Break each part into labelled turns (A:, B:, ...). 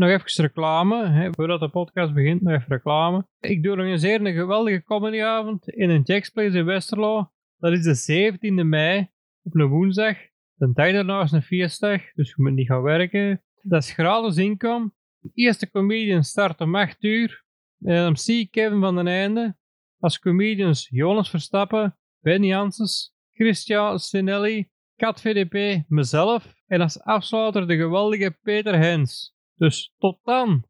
A: nog even reclame. Hè, voordat de podcast begint, nog even reclame. Ik organiseer een geweldige comedyavond in een Jack's in Westerlo. Dat is de 17e mei, op een woensdag. De dag daarna is een feestdag, dus je moet niet gaan werken. Dat is gratis inkom. De eerste comedian start om 8 uur. En MC Kevin van den Einde. Als comedians Jonas Verstappen, Ben Janssens, Christian Sinelli, Kat VDP, mezelf. En als afsluiter de geweldige Peter Hens. Dus tot dan!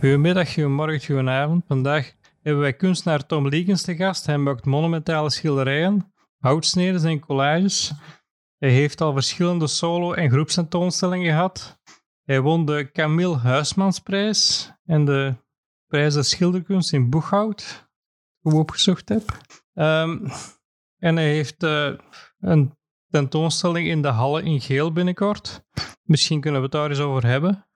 A: Goedemiddag, goedemorgen, goedenavond. Vandaag hebben wij kunstenaar Tom Liekens te gast. Hij maakt monumentale schilderijen, houtsneden en collages. Hij heeft al verschillende solo- en groepsentoonstellingen gehad. Hij won de Camille Huismansprijs en de prijs de schilderkunst in Boeghout, die ik opgezocht heb. Ehm, en hij heeft eh, een tentoonstelling in de Halle in Geel binnenkort. Misschien kunnen we het daar eens over hebben.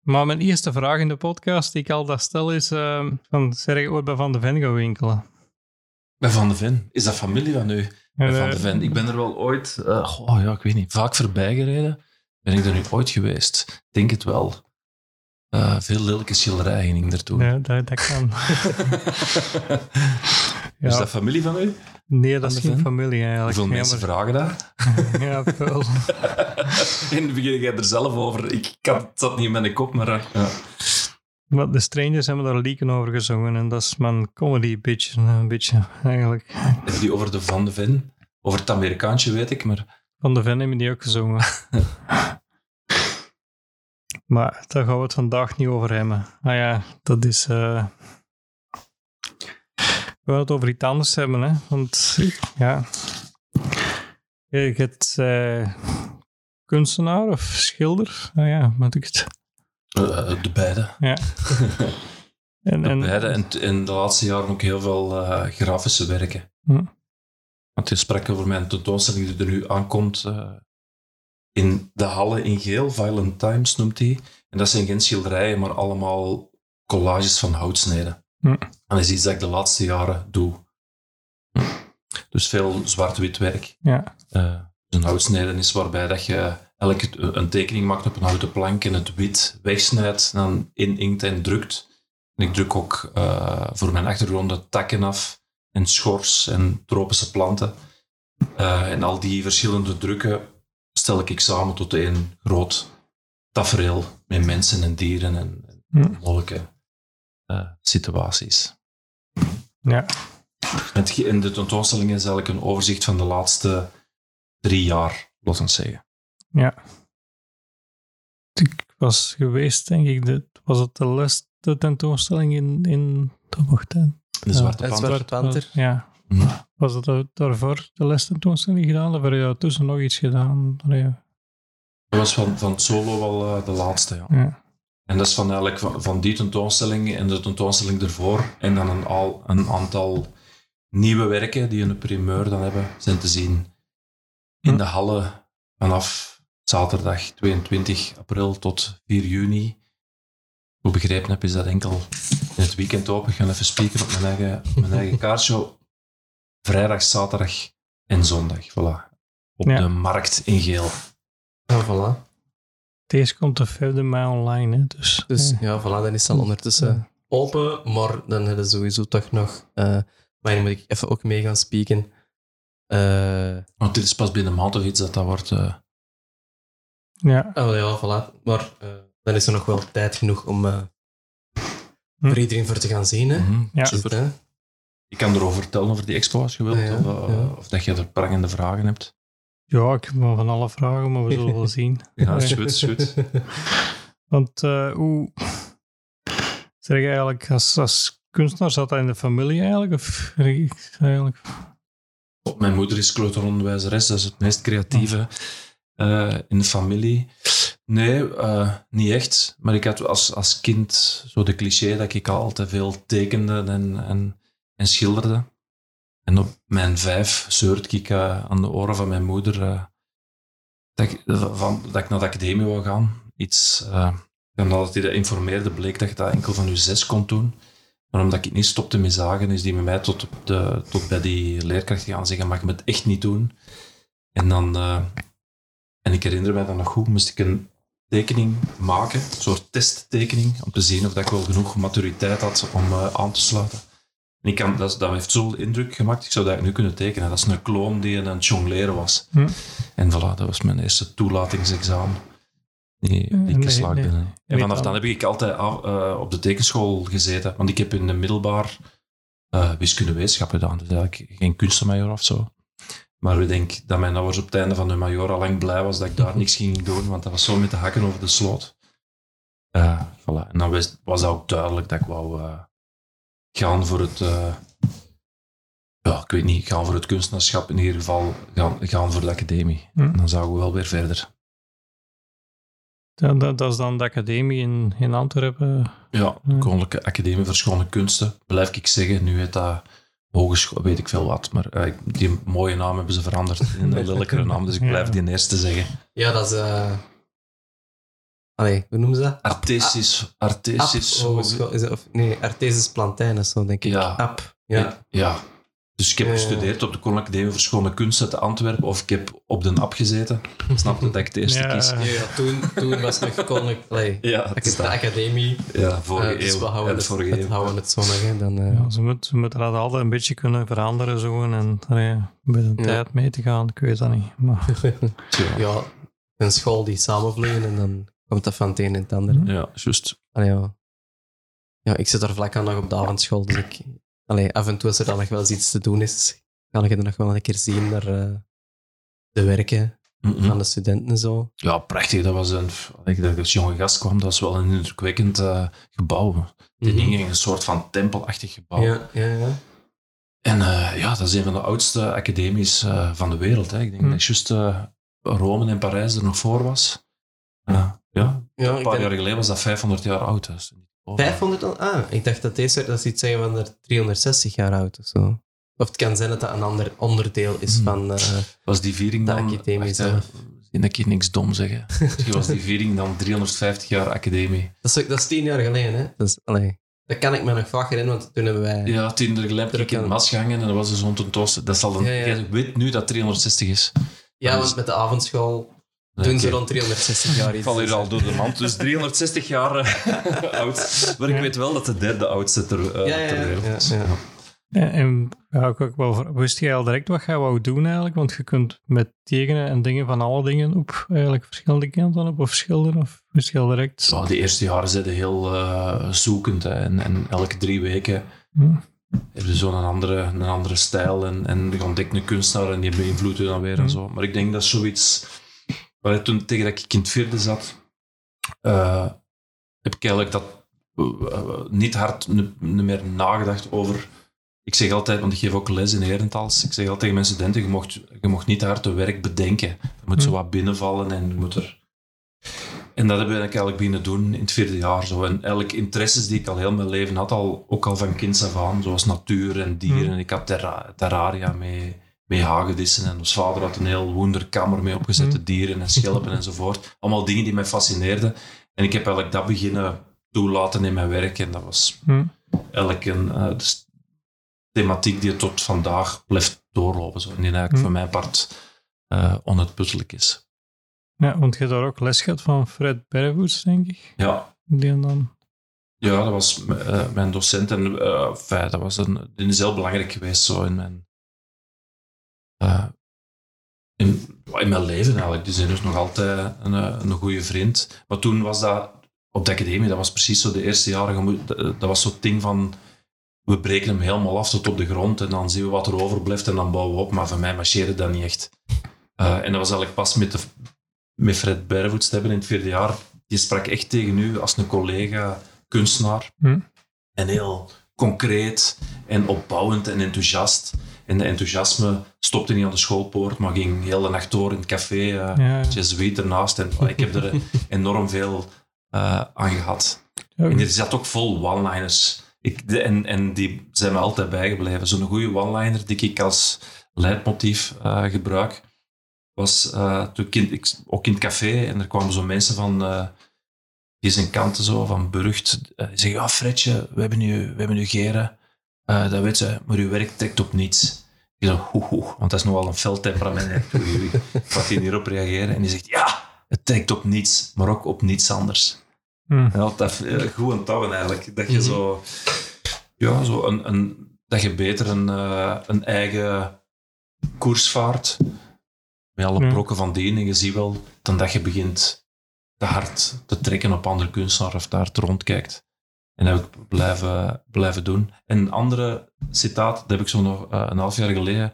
A: Maar mijn eerste vraag in de podcast die ik altijd stel is: uh, van, zeg je ooit bij Van de Ven gaan winkelen?
B: Bij Van de Ven? Is dat familie van u? Bij Van de Ven. Ik ben er wel ooit, uh, oh ja, ik weet niet, vaak voorbij gereden. Ben ik er nu ooit geweest? Denk het wel. Uh, veel lelijke schilderijen ging er toen.
A: Ja, dat, dat kan.
B: ja. Is dat familie van u?
A: Nee, dat is geen familie eigenlijk.
B: Hoeveel mensen vragen dat?
A: ja, veel.
B: in het begin jij er zelf over. Ik had, het zat niet in mijn kop, maar... Ja.
A: Maar de Strangers hebben daar lieken over gezongen en dat is mijn comedy beetje, een beetje eigenlijk.
B: Hebben die over de Van de Ven? Over het Amerikaantje weet ik, maar...
A: Van de Ven hebben die ook gezongen. Maar daar gaan we het vandaag niet over hebben. Ah ja, dat is... Uh... We gaan het over iets anders hebben, hè. Want, ja... Je hebt uh, kunstenaar of schilder. Nou ja, moet ik het...
B: Uh, de beide.
A: Ja.
B: en, de en, beide. En in de laatste jaren ook heel veel grafische werken.
A: Hm.
B: Want je sprak over mijn tentoonstelling die er nu aankomt in de Halle in Geel, Violent Times noemt hij. En dat zijn geen schilderijen, maar allemaal collages van houtsneden.
A: Hm.
B: En dat is iets dat ik de laatste jaren doe. Hm. Dus veel zwart-wit werk.
A: Ja.
B: Uh, een houtsneden is waarbij dat je elke een tekening maakt op een houten plank en het wit wegsnijdt en dan inkt en drukt. En ik druk ook uh, voor mijn achtergrond takken af en schors en tropische planten. Uh, en al die verschillende drukken stel ik samen tot één groot tafereel met mensen en dieren en, en mogelijke uh, situaties.
A: Ja.
B: En de tentoonstelling is eigenlijk een overzicht van de laatste drie jaar, laten we zeggen.
A: Ja. Ik was geweest, denk ik, de, was het de laatste tentoonstelling in, in de
B: De Zwarte
C: ja,
B: Panter.
C: Zwarte Panter.
A: Ja. Was het daarvoor de laatste tentoonstelling gedaan? Of heb je tussen nog iets gedaan? Ja.
B: Dat was van, van solo wel uh, de laatste, ja.
A: ja.
B: En dat is van, eigenlijk van, van die tentoonstelling en de tentoonstelling ervoor. En dan een, al, een aantal nieuwe werken die een primeur dan hebben, zijn te zien in de Halle vanaf zaterdag 22 april tot 4 juni. Hoe begrepen heb, is dat enkel in het weekend open. Ik ga even spieken op mijn eigen, mijn eigen kaartshow. Vrijdag, zaterdag en zondag. Voilà. Op
A: Ja.
B: de markt in geel.
C: Ja, voilà.
A: Deze komt de 5 mei online, hè, dus...
C: Dus
A: ja.
C: ja, voilà, dan is het al ondertussen open. Maar dan hebben we sowieso toch nog... eh maar dan moet ik even ook mee gaan spieken. Eh,
B: Want dit is pas binnen een maand of iets dat dat wordt. eh,
A: ja.
C: oh ja, voilà. Maar eh, dan is er nog wel tijd genoeg om eh
A: Hm.
C: voor iedereen voor te gaan zien. Hè?
B: mhm,
A: Ja.
B: Super. Ik kan erover vertellen over die expo als je wilt.
C: Ja,
B: of, eh,
C: ja.
B: of dat je er prangende vragen hebt.
A: ja, ik heb van alle vragen, maar we zullen wel zien.
B: Ja, is goed, is goed.
A: Want eh, hoe... Zeg je eigenlijk, als, als kunstenaar zat dat in de familie eigenlijk? Of eigenlijk...
B: Mijn moeder is kleuteronderwijzeres, dat is het meest creatieve eh, in de familie. Nee, niet echt. Maar ik had als, als kind zo de cliché dat ik altijd veel tekende en, en, en schilderde. En op mijn vijf zeurde ik eh, aan de oren van mijn moeder eh, dat, ik, van, dat ik naar de academie wou gaan. Iets, eh, en nadat hij dat informeerde, bleek dat je dat enkel van je zes kon doen. Maar omdat ik niet stopte met zagen, is die met mij tot, de, tot bij die leerkracht gaan zeggen, mag je het echt niet doen? En dan, en ik herinner mij dan nog goed, moest ik een tekening maken, een soort testtekening, om te zien of dat ik wel genoeg maturiteit had om aan te sluiten. En ik kan, dat, dat heeft zo'n indruk gemaakt, ik zou dat nu kunnen tekenen. Dat is een kloon die aan het jongleren was.
A: Hm.
B: En voilà, dat was mijn eerste toelatingsexamen. Die, die ik geslaagd
A: nee.
B: ben. En vanaf
A: dan-
B: heb ik altijd af- eh, op de tekenschool gezeten. Want ik heb in de middelbaar eh wiskunde wetenschap gedaan. Dus eigenlijk geen kunstenmajor of zo. Maar ik denk dat mijn ouders op het einde van hun major al lang blij was dat ik daar niks ging doen. Want dat was zo met de hakken over de sloot. Eh, voilà. En dan was, was dat ook duidelijk dat ik wou gaan voor het... eh, ja, ik weet niet, gaan voor het kunstenaarschap. In ieder geval gaan, gaan voor de academie.
A: Hm.
B: En dan zouden we wel weer verder.
A: Dat, dat, dat is dan de academie in, in Antwerpen.
B: Ja, de
A: Ja.
B: Koninklijke Academie voor Schone Kunsten, blijf ik zeggen. Nu heet dat hogeschool, weet ik veel wat. Maar eh, die mooie naam hebben ze veranderd in een lelijkere naam, dus ik blijf
A: Ja.
B: die eerste zeggen.
C: Ja, dat is... eh Allee, hoe noemen ze dat?
B: Artesis, Artesis.
C: Ap, is of, nee, Artesis Plantijnes, zo denk ik.
B: Ja.
C: Ap. Ja.
B: ja. Dus ik heb
C: Ja.
B: gestudeerd op de Koninklijke Academie voor Schone Kunsten te Antwerpen, of ik heb op de NAP gezeten. Snap je dat ik het eerste
A: Ja.
B: kies?
C: Ja, ja, toen, toen was het nog koninklijk... allee,
B: Ja,
C: ik
B: het
C: de academie.
B: Ja, vorige
C: eh, dus
B: eeuw.
C: we houden
B: en
C: het,
B: vorige
C: het
B: eeuw.
C: houden het zo nog. Hè, dan, eh,
A: Ja, ze, moet, ze moeten dat altijd een beetje kunnen veranderen zo, en allee, met de
C: Ja.
A: tijd mee te gaan. Ik weet dat niet. Maar,
B: Ja,
C: ja, een school die samenvloeien en dan komt dat van het een in het ander.
B: Ja juist.
C: Allee, ja. ja, ik zit er vlak aan nog op de avondschool, dus ik... Allee, af en toe als er dan nog wel eens iets te doen is, kan ik er nog wel een keer zien naar eh, de werken
B: Mhm.
C: van de studenten en zo.
B: Ja, prachtig. Dat was een... Ik dat ik als jonge gast kwam, dat was wel een indrukwekkend eh, gebouw. Die
C: Mhm.
B: dingen in een soort van tempelachtig gebouw.
C: Ja, ja, ja.
B: En eh, ja, dat is een van de oudste academies eh, van de wereld. Hè. Ik denk
A: Hm.
B: dat juist eh, Rome en Parijs er nog voor was. Ja,
C: ja
B: een
C: ik
B: paar jaar geleden was dat 500 jaar oud. Dus.
C: 500 al? Ah, ik dacht dat deze dat ze iets zeggen van er 360 jaar oud of zo. Of het kan zijn dat dat een ander onderdeel is
B: Hmm.
C: van... eh,
B: Was die viering
C: De
B: dan...
C: academie zelf.
B: Misschien dat ik hier niks dom zeggen. Misschien was die viering dan 350 jaar academie.
C: dat, is, dat is tien jaar geleden, hè? Dat, is, allee, dat kan ik me nog vaak herinneren, want toen hebben wij...
B: Ja, tien jaar geleden heb ik in het mas gehangen en dat was dus zo'n tentoonstelling. Dat zal dan...
C: Ja, ja.
B: Jij weet nu dat 360 is.
C: Ja, want met de avondschool doen ze rond 360 jaar
B: Ik
C: iets.
B: val hier al door de mand. Dus 360 jaar eh, oud. Maar ik weet wel dat de derde oudste ter, eh,
C: Ja, ja,
B: ter
C: ja,
B: wereld
C: ja,
B: is.
C: ja.
A: en, en ja, ik ook wel, wist jij al direct wat je wou doen eigenlijk? Want je kunt met tekenen en dingen van alle dingen op eigenlijk verschillende kanten op of schilderen. Of wist je al direct?
B: Zo, de eerste jaren zijn heel eh, zoekend. Hè. En, en elke drie weken
A: Hm.
B: heb je zo'n andere, een andere stijl. En, en je ontdekt een kunstenaar en die beïnvloedt je dan weer en
A: Mhm.
B: zo. Maar ik denk dat zoiets... Maar toen, tegen dat ik in het vierde zat, eh, heb ik eigenlijk dat eh, niet hard meer nagedacht over... Ik zeg altijd, want ik geef ook les in Herentals, ik zeg altijd tegen mijn studenten, je mocht, je mocht niet te hard te werk bedenken. Je moet zo
A: Mhm.
B: wat binnenvallen en je moet er... En dat heb ik eigenlijk beginnen doen in het vierde jaar. Zo. En eigenlijk interesses die ik al heel mijn leven had, al, ook al van kinds af aan, zoals natuur en dieren.
A: Hmm.
B: Ik had terra- terraria mee, hagedissen en ons vader had een heel wonderkamer mee opgezette
A: Hmm.
B: dieren en schelpen enzovoort. Allemaal dingen die mij fascineerden. En ik heb eigenlijk dat beginnen toelaten in mijn werk. En dat was
A: Hm.
B: eigenlijk een eh, thematiek die tot vandaag blijft doorlopen. Zo. En die eigenlijk
A: Hmm.
B: voor mijn part eh onuitputtelijk is.
A: Ja, want je hebt daar ook les gehad van Fred Bervoets, denk ik.
B: Ja,
A: Die dan...
B: Ja, dat was eh, mijn docent. En enfin, dat was een, die is heel belangrijk geweest zo in mijn, eh, in, in mijn leven eigenlijk. Die zijn dus nog altijd een, eh, een goede vriend. Maar toen was dat op de academie, dat was precies zo de eerste jaren. Dat was zo'n ding van, we breken hem helemaal af tot op de grond en dan zien we wat er overblijft en dan bouwen we op. Maar voor mij marcheerde dat niet echt. Eh, en dat was eigenlijk pas met, de, met Fred Bervoets te hebben in het vierde jaar. Die sprak echt tegen u als een collega kunstenaar.
A: Hm.
B: En heel concreet en opbouwend en enthousiast. En de enthousiasme stopte niet aan de schoolpoort, maar ging heel de nacht door in het café. eh
A: Ja,
B: ernaast. En ik heb er enorm veel eh, aan gehad.
A: ja.
B: En er zat ook vol one-liners. En, en die zijn me altijd bijgebleven. Zo'n goede one-liner die ik als leidmotief eh, gebruik, was eh, toen kind, ik, ook in het café. En er kwamen zo mensen van, eh, die zijn kanten zo van berucht. Uh, die zeggen, ja Fredje, we hebben nu, we hebben nu geren. Uh, dat weet ze, maar uw werk trekt op niets. Ik zo, hoe, hoe, want dat is nogal een fel temperament. Wat hij hierop reageren. En die zegt, ja, het trekt op niets, maar ook op niets anders. Hmm. Ja, dat uh, goed aan touwen eigenlijk. Dat je zo, ja, zo een, een, dat je beter een, uh, een eigen koers vaart. Met alle hmm. brokken van dien. En je ziet wel, dan dat je begint te hard te trekken op andere kunstenaars of daar te rondkijkt. En dat heb ik blijven, blijven doen. En een andere citaat, dat heb ik zo nog uh, een half jaar geleden.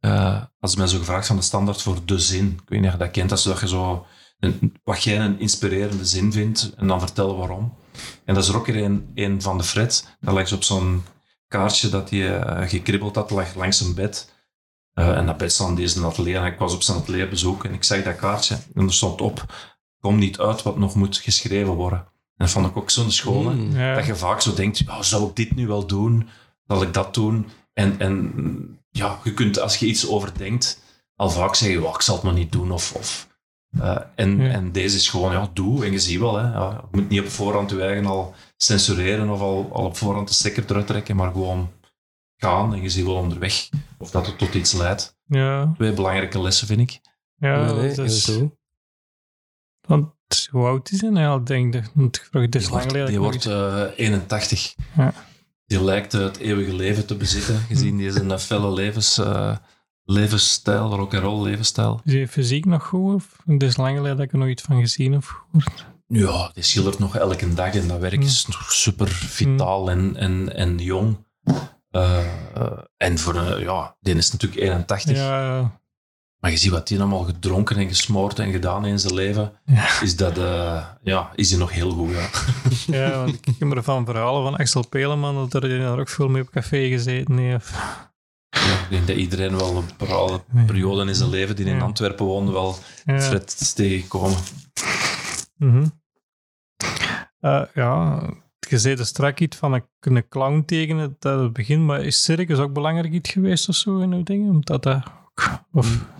B: Uh, als men zo gevraagd van de standaard voor de zin. Ik weet niet of je dat kent, dat, dat je zo een, wat jij een inspirerende zin vindt en dan vertellen waarom. En dat is er ook weer een, een van de Fred. Dat ligt op zo'n kaartje dat hij uh, gekribbeld had, lag langs zijn bed. en dat bed stond deze atelier. En ik was op zijn atelier bezoek en ik zag dat kaartje. En er stond op, kom niet uit wat nog moet geschreven worden. En dat vond ik ook zo'n schone. Mm, dat je vaak zo denkt, oh, zou ik dit nu wel doen? Zal ik dat doen? En, en ja, je kunt, als je iets overdenkt, al vaak zeggen, oh, ik zal het maar niet doen. Of, of, uh, en, en deze is gewoon, ja, doe. En je ziet wel, hè, ja, je moet niet op voorhand je eigen al censureren of al, al op voorhand de stekker eruit trekken, maar gewoon gaan. En je ziet wel onderweg of dat het tot iets leidt.
A: Ja.
B: Twee belangrijke lessen, vind ik.
A: Ja, nee, nee, dat is... Want hoe oud is hij nou? Ik denk dat het is lang geleden.
B: Die wordt uh, 81. Ja. Die lijkt het eeuwige leven te bezitten, gezien die is een felle levens, uh, levensstijl, rock'n'roll levensstijl.
A: Is hij fysiek nog goed? Of het is lang geleden dat ik er nog iets van gezien of gehoord.
B: Ja, die schildert nog elke dag en dat werk is nog super vitaal en, en, en jong. Uh, en voor een, ja, die is natuurlijk 81.
A: Ja,
B: maar je ziet wat hij allemaal gedronken en gesmoord en gedaan in zijn leven. Is dat, uh, ja, is hij nog heel goed, ja.
A: ja, want ik heb er van verhalen van Axel Peleman, dat er daar ook veel mee op café gezeten heeft.
B: Ja, ik denk dat iedereen wel een bepaalde periode in zijn leven die in Antwerpen woonde wel ja. Fred is tegengekomen.
A: Mm -hmm. uh, ja, je zei strak iets van een, een clown dat het begin, maar is circus ook belangrijk iets geweest of zo in uw dingen? Omdat dat... Of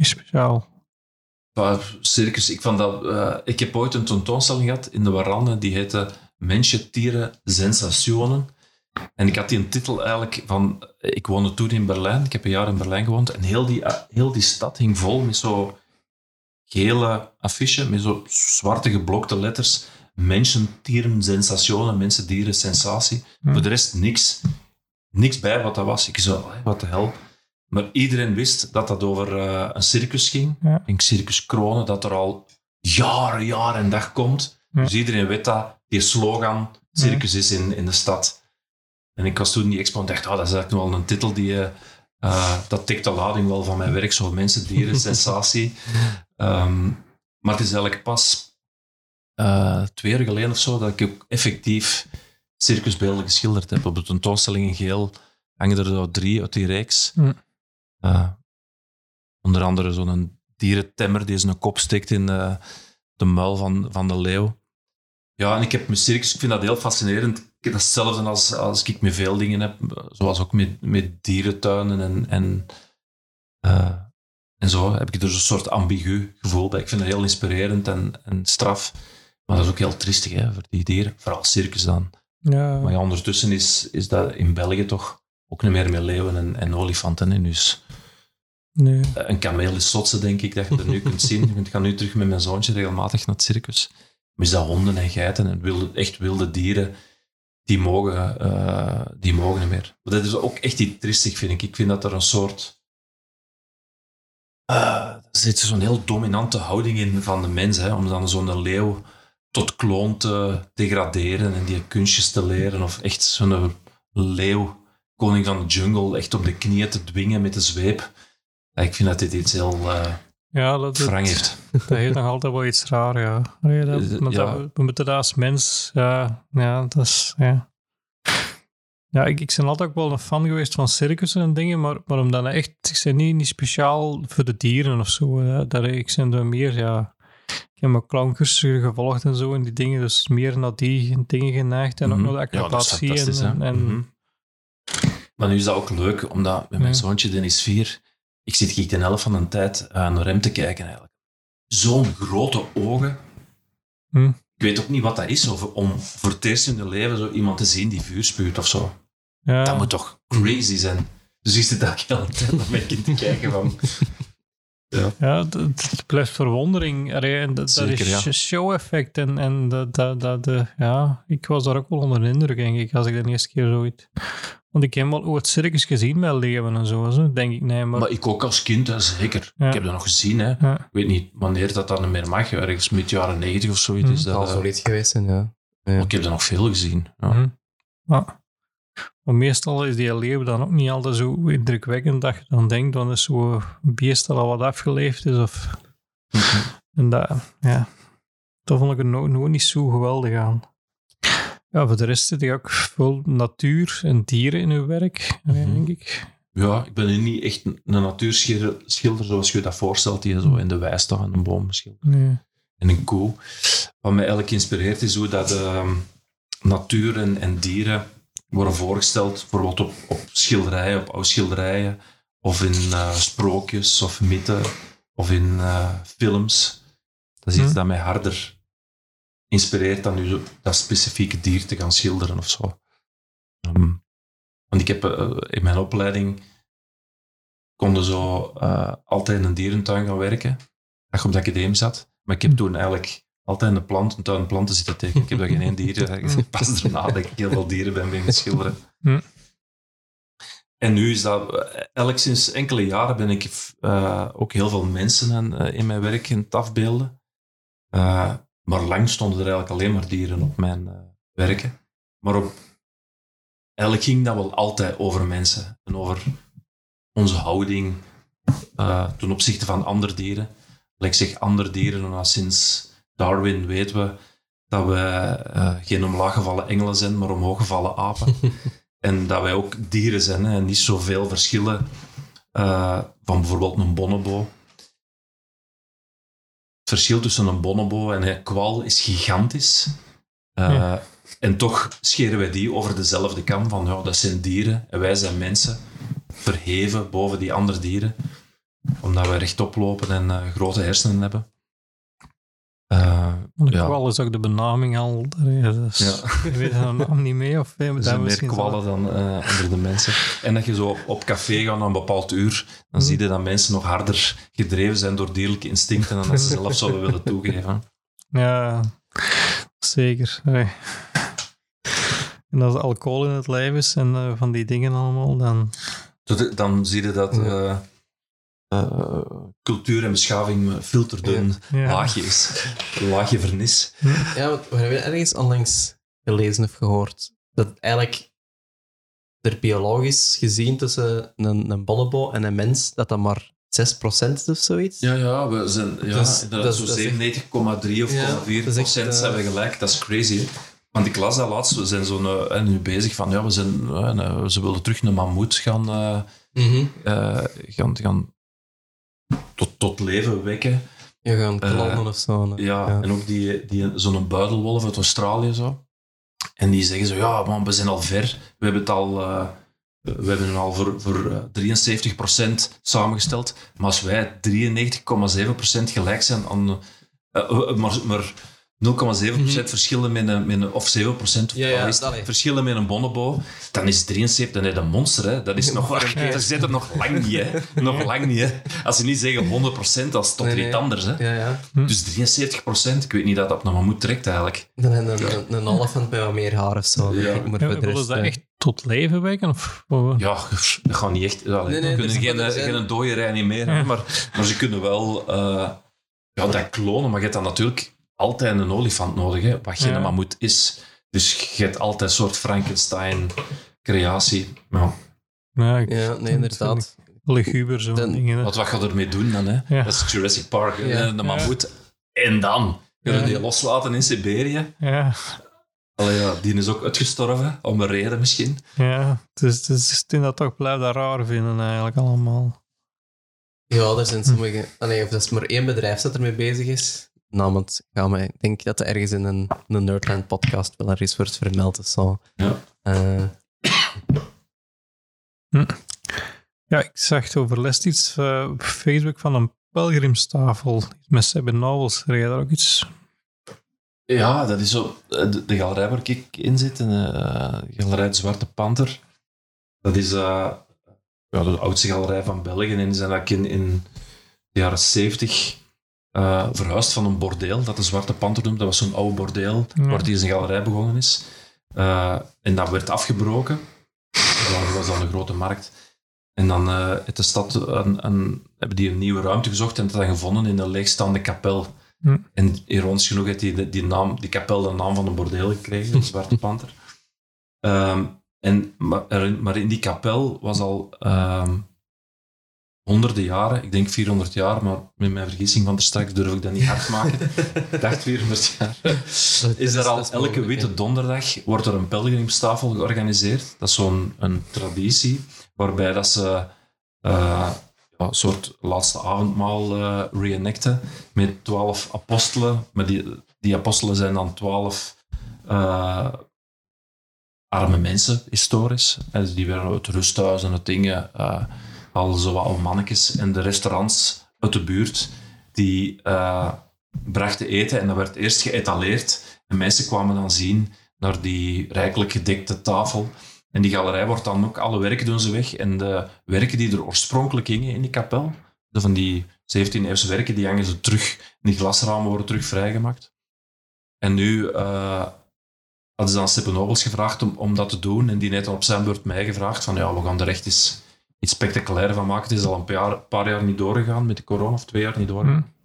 A: is speciaal?
B: circus, ik, vond dat, uh, ik heb ooit een tentoonstelling gehad in de Warande, die heette Mensen, Tieren, Sensationen. En ik had die een titel eigenlijk van... Ik woonde toen in Berlijn, ik heb een jaar in Berlijn gewoond, en heel die, heel die stad hing vol met zo gele affiche, met zo zwarte geblokte letters. Mensen, tieren, sensationen, mensen, dieren, sensatie. Hm. Voor de rest niks. Niks bij wat dat was. Ik zo, wat de hel. Maar iedereen wist dat dat over uh, een circus ging. Ja. Ik Circus Kronen, dat er al jaren, jaren en dag komt. Ja. Dus iedereen weet dat die slogan circus is in, in de stad. En ik was toen die expo en dacht, oh, dat is eigenlijk nog wel een titel die... Uh, dat tikt de lading wel van mijn werk, zo mensen, dieren, sensatie. Um, maar het is eigenlijk pas uh, twee jaar geleden of zo dat ik ook effectief circusbeelden geschilderd heb. Op de tentoonstelling in geel hangen er zo drie uit die reeks. Uh, onder andere zo'n dierentemmer die zijn kop steekt in de, de muil van, van de leeuw. Ja, en ik heb mijn circus, ik vind dat heel fascinerend. Ik heb hetzelfde als, als ik met veel dingen heb, zoals ook met, met dierentuinen en, en, uh, en zo. Heb ik er een soort ambigu gevoel bij. Ik vind het heel inspirerend en, en straf. Maar dat is ook heel tristig hè, voor die dieren, vooral circus dan.
A: Ja.
B: Maar ja, ondertussen is, is dat in België toch ook niet meer met leeuwen en, en olifanten. in Dus Eh, een kameel is zotse, denk ik, dat je er nu kunt zien. Ik ga nu terug met mijn zoontje regelmatig naar het circus. Maar is dat honden en geiten en wilde, echt wilde dieren, die mogen, uh, die mogen niet meer. Dat is ook echt iets tristig, vind ik. Ik vind dat er een soort... Uh, er zit zo'n heel dominante houding in van de mens, hè, om dan zo'n leeuw tot kloon te degraderen en die kunstjes te leren. Of echt zo'n leeuw koning van de jungle echt op de knieën te dwingen met de zweep. Ik vind dat dit iets heel uh,
A: ja, dat,
B: wrang heeft.
A: Dat heeft nog altijd wel iets raar, ja. dat, maar ja. Dat, we moeten dat als mens, ja, ja dat is, ja. Ja, ik, ik ben altijd ook wel een fan geweest van circussen en dingen, maar, maar omdat echt, ik ben niet, niet speciaal voor de dieren of zo. Hè. Dat, ik ben er meer, ja, ik heb mijn clowncursussen gevolgd en zo en die dingen, dus meer naar die dingen geneigd en ook mhm. naar de acrobatie ja, en, en, mm -hmm.
B: Maar nu is dat ook leuk, omdat met mijn zoontje, die is vier, ik zit hier de helft van de tijd naar hem te kijken eigenlijk. Zo'n grote ogen.
A: Hm.
B: ik weet ook niet wat dat is, of om voor het eerst in hun leven zo iemand te zien die vuur spuurt of zo.
A: Ja.
B: Dat moet toch crazy zijn. Dus ik zit daar de hele tijd naar mijn kind te kijken van...
A: Ja, het- het blijft verwondering. Allee, dat
B: Zeker,
A: is
B: ja.
A: show-effect. En, en dat, dat, dat, eh, ja, ik was daar ook wel onder de indruk, denk ik, als ik de eerste keer zoiets... Want ik heb wel ooit circus gezien bij Leven en zo, zo, denk ik. Nee, maar...
B: Maar ik ook als kind, hè, zeker.
A: Ja.
B: Ik heb dat nog gezien, hè.
A: ja.
B: Ik weet niet wanneer dat dan meer mag, ergens mid jaren 90 of zoiets.
A: Mhm.
B: Is
C: Dat
B: dat,
C: zal
B: eh,
C: zoiets geweest zijn, ja. ja.
B: maar ik heb dat nog veel gezien. Ja.
A: Mhm. Maar meestal is die leeuw dan ook niet altijd zo indrukwekkend dat je dan denkt, dan is zo'n beest dat al wat afgeleefd is. Of...
B: Mhm.
A: En dat, ja, dat vond ik er nooit, nooit niet zo geweldig aan. Ja, voor de rest zit je ook veel natuur en dieren in uw werk, eh,
B: Mhm.
A: denk ik.
B: Ja, ik ben niet echt een natuurschilder schilder zoals je dat voorstelt, die zo in de wei staat en een boom schildert.
A: Nee.
B: En een koe. Wat mij eigenlijk inspireert is hoe dat ehm, natuur en, en dieren worden voorgesteld, bijvoorbeeld op, op schilderijen, op oude schilderijen, of in eh, sprookjes of mythen, of in eh, films. Dat is iets
A: Hm.
B: dat mij harder inspireert dan nu dat specifieke dier te gaan schilderen of zo. Ehm, want ik heb eh, in mijn opleiding konden zo eh, altijd in een dierentuin gaan werken, als je op de academie zat. Maar ik heb toen eigenlijk altijd in de plantentuin planten zitten tekenen. Ik heb daar geen één dier. Pas daarna dat ik heel veel dieren ben beginnen schilderen.
A: Hm.
B: En nu is dat... eh, Elk sinds enkele jaren ben ik eh, ook heel veel mensen aan, eh, in mijn werk aan het afbeelden. Eh, maar lang stonden er eigenlijk alleen maar dieren op mijn eh, werken. Maar op, eigenlijk ging dat wel altijd over mensen. En over onze houding eh, ten opzichte van andere dieren. Ik zeg andere dieren, maar sinds Darwin weten we dat we eh, geen omlaaggevallen engelen zijn, maar omhooggevallen apen. en dat wij ook dieren zijn hè, en niet zoveel verschillen van bijvoorbeeld een bonobo. Het verschil tussen een bonobo en een kwal is gigantisch. Eh,
A: Ja.
B: En toch scheren wij die over dezelfde kam van ja, dat zijn dieren en wij zijn mensen verheven boven die andere dieren omdat wij rechtop lopen en eh, grote hersenen hebben. Ja.
A: kwal is ook de benaming al. Dus,
B: Ja.
A: Je weet de naam niet mee? Of, eh,
B: er zijn meer kwallen dan eh, onder de mensen. En dat je zo op, café gaat aan een bepaald uur, dan
A: Mhm.
B: zie je dat mensen nog harder gedreven zijn door dierlijke instincten dan dat ze zelf zouden willen toegeven.
A: Ja, zeker. Nee. En als alcohol in het lijf is en eh, van die dingen allemaal, dan...
B: Dan zie je dat eh, cultuur en beschaving veel te dun
A: Ja.
B: laagje is. Een laagje vernis.
C: Ja, want we hebben ergens onlangs gelezen of gehoord dat eigenlijk er biologisch gezien tussen een, een bonobo en een mens, dat dat maar 6% is of zoiets.
B: Ja, ja, we zijn ja,
C: Dat is-
B: inderdaad
C: dat
B: zo
C: dat is
B: 97,3 of
C: Ja,
B: 4
C: dat is echt,
B: procent
C: eh,
B: zijn we gelijk. Dat is crazy. hè. Want ik las dat laatst, we zijn zo eh, nu bezig van, ja, we zijn, eh, ze willen terug een mammoet gaan, eh,
C: Mhm.
B: eh, gaan, gaan tot, tot leven wekken.
C: Je gaat
B: Eh,
C: klonen of zo.
B: Ja,
C: Ja.
B: en ook die, die, zo'n buidelwolf uit Australië zo. En die zeggen zo, ja man, we zijn al ver. We hebben het al, eh, we hebben het al voor, voor eh, 73% samengesteld. Maar als wij 93,7% gelijk zijn aan... eh, eh, maar, maar 0,7% verschillen met een, met een... Of 7%
C: Mhm. Ja, ja,
B: al is het
C: allee.
B: verschillen met een bonobo, dan is 73, dan is dat een monster. Hè. Dat is nog...
C: Ja.
B: Dat zit er nog lang niet, hè. Nog lang niet, hè. Als ze niet zeggen 100%, dat is tot
C: Nee,
B: iets anders, hè.
C: Ja, ja.
B: Dus 73% ik weet niet dat dat naar mammoet trekt eigenlijk.
C: Dan een, een, een olifant met wat meer haar of zo.
B: Ja.
C: Maar de rest,
A: dat
C: eh,
A: echt tot leven wekken? Of,
B: Ja, dat gaat niet echt. Allee,
C: Nee, nee,
B: we kunnen geen,
C: zijn-
B: geen dode reanimeren,
A: Ja.
B: maar, maar ze kunnen wel eh, ja, dat klonen. Maar je hebt dan natuurlijk altijd een olifant nodig, hè, wat geen
A: Ja.
B: mammoet is. Dus je hebt altijd een soort Frankenstein-creatie. Ja.
A: ja, ik,
C: Ja, nee, inderdaad.
A: Luguber, zo'n
C: Dan-
A: dingen.
B: Wat, wat ga je ermee doen dan? Hè?
A: Ja.
B: Dat is Jurassic Park, hè?
C: Ja.
B: de mammoet. En dan? Kun je
A: Ja.
B: die loslaten in Siberië?
A: Ja,
B: Allee, ja, die is ook uitgestorven, om een reden misschien.
A: ja. Dus, dus ik denk dat toch blijft dat raar vinden eigenlijk allemaal.
C: Ja, er zijn sommige... Ah, nee, of dat is maar één bedrijf dat ermee bezig is. Namelijk, ja, maar ik denk dat er ergens in een, een Nerdland podcast wel er eens wordt vermeld. of zo.
B: Ja.
C: Eh,
A: Ja, ik zag overlast iets eh, op Facebook van een pelgrimstafel met Sebbe Novels. Heb jij daar ook iets
B: Ja, dat is zo. De, de galerij waar ik in zit, en, eh, de galerij De Zwarte Panter, dat is eh, ja, de oudste galerij van België. En die zijn eigenlijk in, in de jaren 70 eh, verhuisd van een bordeel, dat de Zwarte Panter noemt. Dat was zo'n oude bordeel
A: Ja.
B: waar die zijn galerij begonnen is. Eh, en dat werd afgebroken. Dat was dan een grote markt. En dan heeft de stad een, een, hebben die een nieuwe ruimte gezocht en dat dan gevonden in een leegstaande kapel.
A: Hm.
B: En ironisch genoeg heeft die, die, naam, die kapel de naam van een bordeel gekregen, de Zwarte Panter. Ehm, en, maar, maar in die kapel was al ehm, honderden jaren, ik denk 400 jaar, maar met mijn vergissing van er straks durf ik dat niet hard maken. ik dacht 400 jaar. Is er al elke witte donderdag wordt er een pelgrimstafel georganiseerd. Dat is zo'n een traditie waarbij dat ze eh, een soort laatste avondmaal eh reenacten met twaalf apostelen. Maar die, die apostelen zijn dan twaalf eh, arme mensen, historisch. En die werden uit rusthuizen en uit dingen, al zo wat oude mannetjes. En de restaurants uit de buurt, die eh, brachten eten en dat werd eerst geëtaleerd. En mensen kwamen dan zien naar die rijkelijk gedekte tafel. En die galerij wordt dan ook, alle werken doen ze weg. En de werken die er oorspronkelijk hingen in die kapel, de van die 17e-eeuwse werken, die hangen ze terug. Die glasramen worden terug vrijgemaakt. En nu eh, hadden ze dan Steppen Nobels gevraagd om, om dat te doen. En die dan op zijn beurt mij gevraagd van ja, we gaan er echt eens iets spectaculair van maken. Het is al een paar, paar jaar niet doorgegaan met de corona, of twee jaar niet doorgegaan.
A: Hm.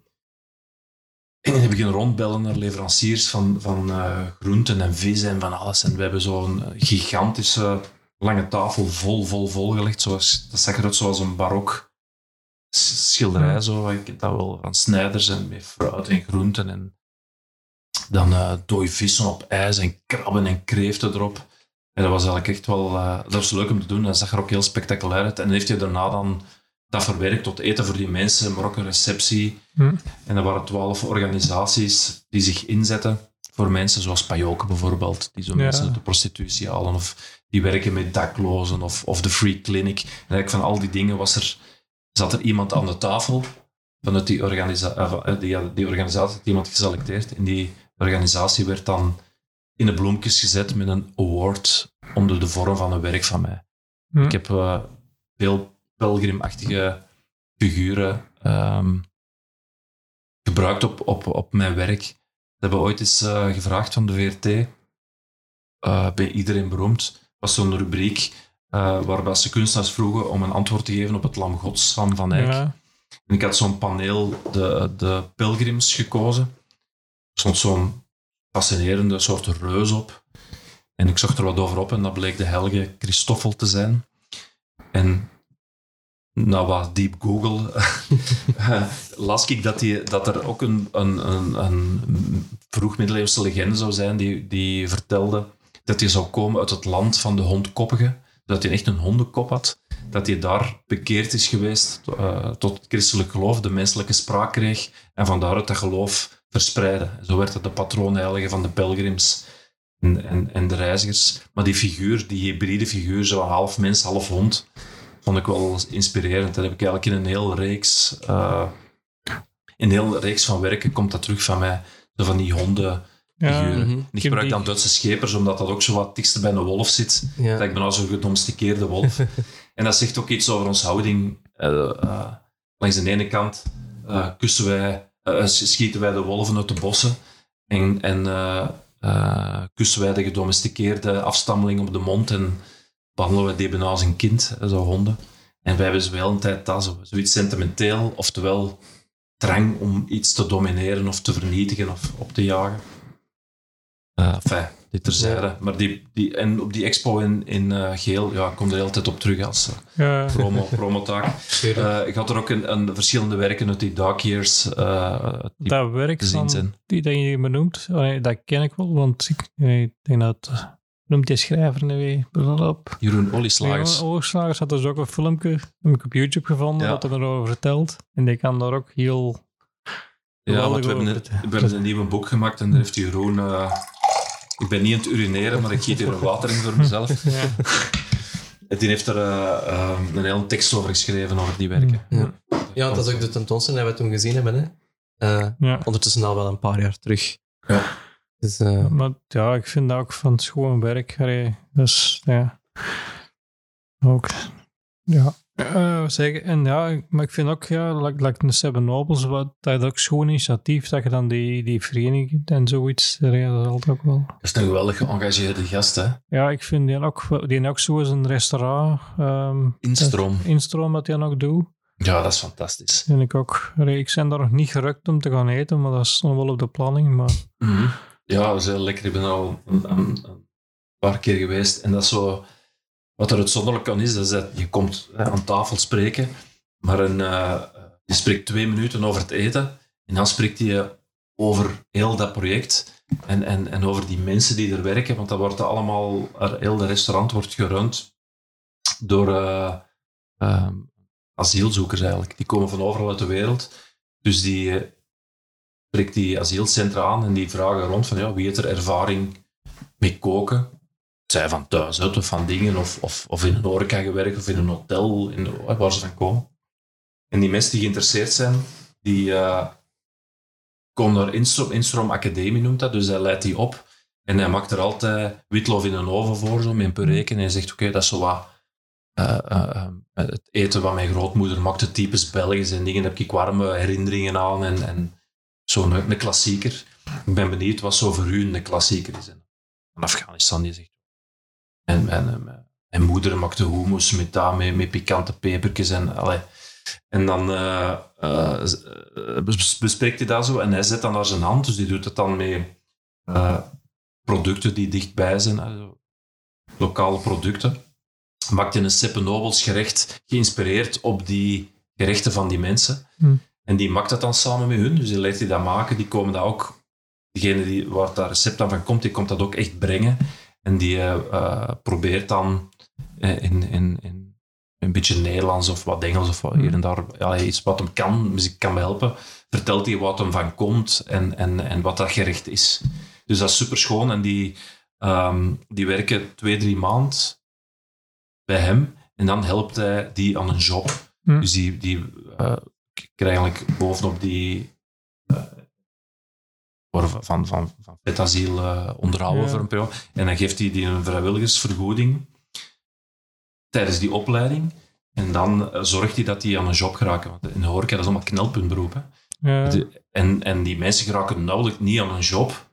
B: En dan heb ik een rondbellen naar leveranciers van, van eh, groenten en vis en van alles. En we hebben zo'n gigantische lange tafel vol, vol, vol gelegd. Zoals, dat zag eruit zoals een barok schilderij.
A: Ja.
B: Zo. Ik heb dat wel van snijders en met fruit en groenten. En dan eh dooi vissen op ijs en krabben en kreeften erop. En dat was eigenlijk echt wel... eh, dat was leuk om te doen. Dat zag er ook heel spectaculair uit. En dan heeft hij daarna dan dat verwerkt tot eten voor die mensen, maar ook een receptie.
A: Hm.
B: En er waren twaalf organisaties die zich inzetten voor mensen zoals Pajoke bijvoorbeeld, die zo
A: Ja.
B: mensen uit de prostitutie halen, of die werken met daklozen, of, of de Free Clinic. En eigenlijk van al die dingen was er, zat er iemand aan de tafel vanuit die, organisa eh, eh, die, die organisatie, had iemand geselecteerd. En die organisatie werd dan in de bloempjes gezet met een award onder de vorm van een werk van mij.
A: Hm.
B: Ik heb eh, veel pelgrimachtige figuren ehm, gebruikt op, op, op mijn werk. Ze hebben ooit eens eh, gevraagd van de VRT, eh, bij Iedereen Beroemd, was zo'n rubriek waarbij ze kunstenaars vroegen om een antwoord te geven op het Lam Gods van Van Eyck.
A: Ja.
B: En ik had zo'n paneel, de, de pelgrims, gekozen. Er stond zo'n fascinerende soort reus op. En ik zocht er wat over op en dat bleek de heilige Christoffel te zijn. En nou wat diep Google las ik dat, die, dat er ook een, een, een, een vroegmiddeleeuwse legende zou zijn die, die vertelde dat hij zou komen uit het land van de hondkoppige. Dat hij echt een hondenkop had. Dat hij daar bekeerd is geweest eh, tot het christelijk geloof, de menselijke spraak kreeg en van daaruit dat geloof verspreidde. Zo werd het de patroonheilige van de pelgrims en, en, en de reizigers. Maar die figuur, die hybride figuur, zo half mens, half hond, vond ik wel inspirerend. Dat heb ik eigenlijk in een heel reeks, eh, in een heel reeks van werken komt dat terug van mij. Zo van die honden
A: Ja.
C: mhm.
B: Ik gebruik dan Duitse schepers, omdat dat ook zo wat dichtst bij een wolf zit.
C: Ja.
B: Dat ik ben al zo'n gedomesticeerde wolf. en dat zegt ook iets over onze houding. Eh, eh, langs de ene kant eh, kussen wij, schieten wij de wolven uit de bossen en, en eh, eh, kussen wij de gedomesticeerde afstammeling op de mond en behandelen wij die bijna als een kind, eh, zo honden. En wij hebben zo wel een tijd dat, zo, zoiets sentimenteel, oftewel drang om iets te domineren of te vernietigen of op te jagen. Uh, enfin, dit terzijde. Maar die, die, en op die expo in, in eh, geel, ja, ik kom er de hele tijd op terug als eh,
A: Ja.
B: promo, promotaak. Eh, ik had er ook een, een verschillende werken uit die Dark Years eh, die
A: dat werk
B: te zien
A: van,
B: zijn.
A: die dat je benoemt, oh nee, dat ken ik wel, want ik, ik denk dat... Noemt die schrijver nu weer? Op.
B: Jeroen Olieslagers.
A: Ja, Oogslagers had dus ook een filmpje, heb ik op YouTube gevonden,
B: Ja.
A: dat hij erover vertelt. En die kan daar ook heel...
B: Ja, want we hebben, een, we hebben een nieuw boek gemaakt en daar heeft Jeroen... eh, ik ben niet aan het urineren, maar ik giet hier een water in voor mezelf.
A: Ja.
B: En die heeft er eh, eh, een hele tekst over geschreven, over die werken.
C: Ja. Ja, dat is ook de tentoonstelling die we toen gezien hebben. Hè. Eh,
A: ja.
C: ondertussen al wel een paar jaar terug.
B: Ja.
C: Dus, eh,
A: Maar ja, ik vind dat ook van schoon werk. Dus ja. Ook. Ja. Eh, zeggen, en ja, maar ik vind ook, ja, like, like de Seven Nobles, wat, dat is ook schoon initiatief, dat je dan die, die vereniging en zoiets, dat is altijd ook wel.
B: Dat is een geweldig geëngageerde gast, hè?
A: Ja, ik vind die ook, die ook zo eens een restaurant, ehm
B: Instroom.
A: instroom dat hij ook doet.
B: Ja, dat is fantastisch.
A: Vind ik ook. Ik ben daar nog niet gerukt om te gaan eten, maar dat is nog wel op de planning. Maar
B: Mhm. Ja, dat is heel lekker. Ik ben al een, een- een paar keer geweest. En dat is zo... Wat er uitzonderlijk aan is, is dat je komt aan tafel spreken, maar een, eh, je spreekt twee minuten over het eten en dan spreekt je over heel dat project en, en, en over die mensen die er werken, want dat wordt allemaal, heel de restaurant wordt gerund door eh, ehm, asielzoekers eigenlijk. Die komen van overal uit de wereld. Dus die eh, spreekt die asielcentra aan en die vragen rond van ja, wie heeft er ervaring met koken? Zij van thuis uit of van dingen, of, of, of in een horeca gewerkt, of in een hotel, in, de- waar ze van komen. En die mensen die geïnteresseerd zijn, die eh, komen naar Instroom, Instroom Academie noemt dat, dus hij leidt die op. En hij maakt er altijd witlof in een oven voor, zo, met een. En hij zegt, oké, dat is zo wat eh, eh, eh, het eten wat mijn grootmoeder maakte, typisch Belgisch en dingen, heb ik warme herinneringen aan en, en zo'n een klassieker. Ik ben benieuwd wat zo voor u een klassieker is. En Afghanistan, die zegt. En, en, en mijn moeder maakte hummus met dat, met, met pikante pepertjes en allee. En dan eh, eh, eh, bespreekt hij dat zo en hij zet dan naar zijn hand, dus die doet het dan met eh, producten die dichtbij zijn, lokale producten. Maakt hij een Seppe Nobels gerecht geïnspireerd op die gerechten van die mensen.
A: Hm.
B: En die maakt dat dan samen met hun, dus die leert die dat maken. Die komen dat ook, degene die, waar dat recept dan van komt, die komt dat ook echt brengen. En die eh, eh, probeert dan eh, in, in, in een beetje Nederlands of wat Engels of wat
A: Hm.
B: hier en daar, ja, iets wat hem kan, muziek kan helpen, vertelt hij wat hem van komt en, en, en wat dat gerecht is. Dus dat is super schoon en die, ehm, die werken twee, drie maanden bij hem en dan helpt hij die aan een job.
A: Hm.
B: Dus die, die krijgen eigenlijk bovenop die worden van, van, van, van vetasiel eh, onderhouden
A: Ja.
B: voor een periode. En dan geeft hij die een vrijwilligersvergoeding tijdens die opleiding. En dan eh, zorgt hij dat die aan een job geraken. Want in de horeca, dat is allemaal knelpuntberoep. Hè.
A: ja,
B: en, en die mensen geraken nauwelijks niet aan een job.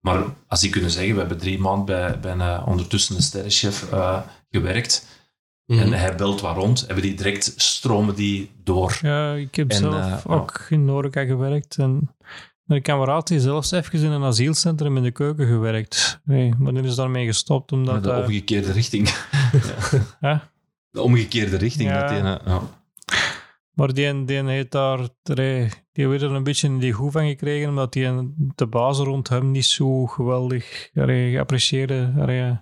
B: Maar als die kunnen zeggen, we hebben drie maanden bij, bij een, ondertussen een sterrenchef eh, gewerkt.
C: mhm.
B: En hij belt waar rond, hebben die direct stromen die door.
A: ja, ik heb
B: En,
A: zelf
B: eh,
A: ook in Horeca gewerkt. En mijn kameraad heeft zelfs even in een asielcentrum in de keuken gewerkt. Nee, maar die is daarmee gestopt omdat...
B: Maar de omgekeerde richting.
A: Hè?
B: De omgekeerde richting.
A: Ja.
B: Dat eh, ja.
A: Maar die, die heeft daar, die, werd er een beetje in die goed van gekregen, omdat die, de baas rond hem niet zo geweldig allee, geapprecieerde. Allee,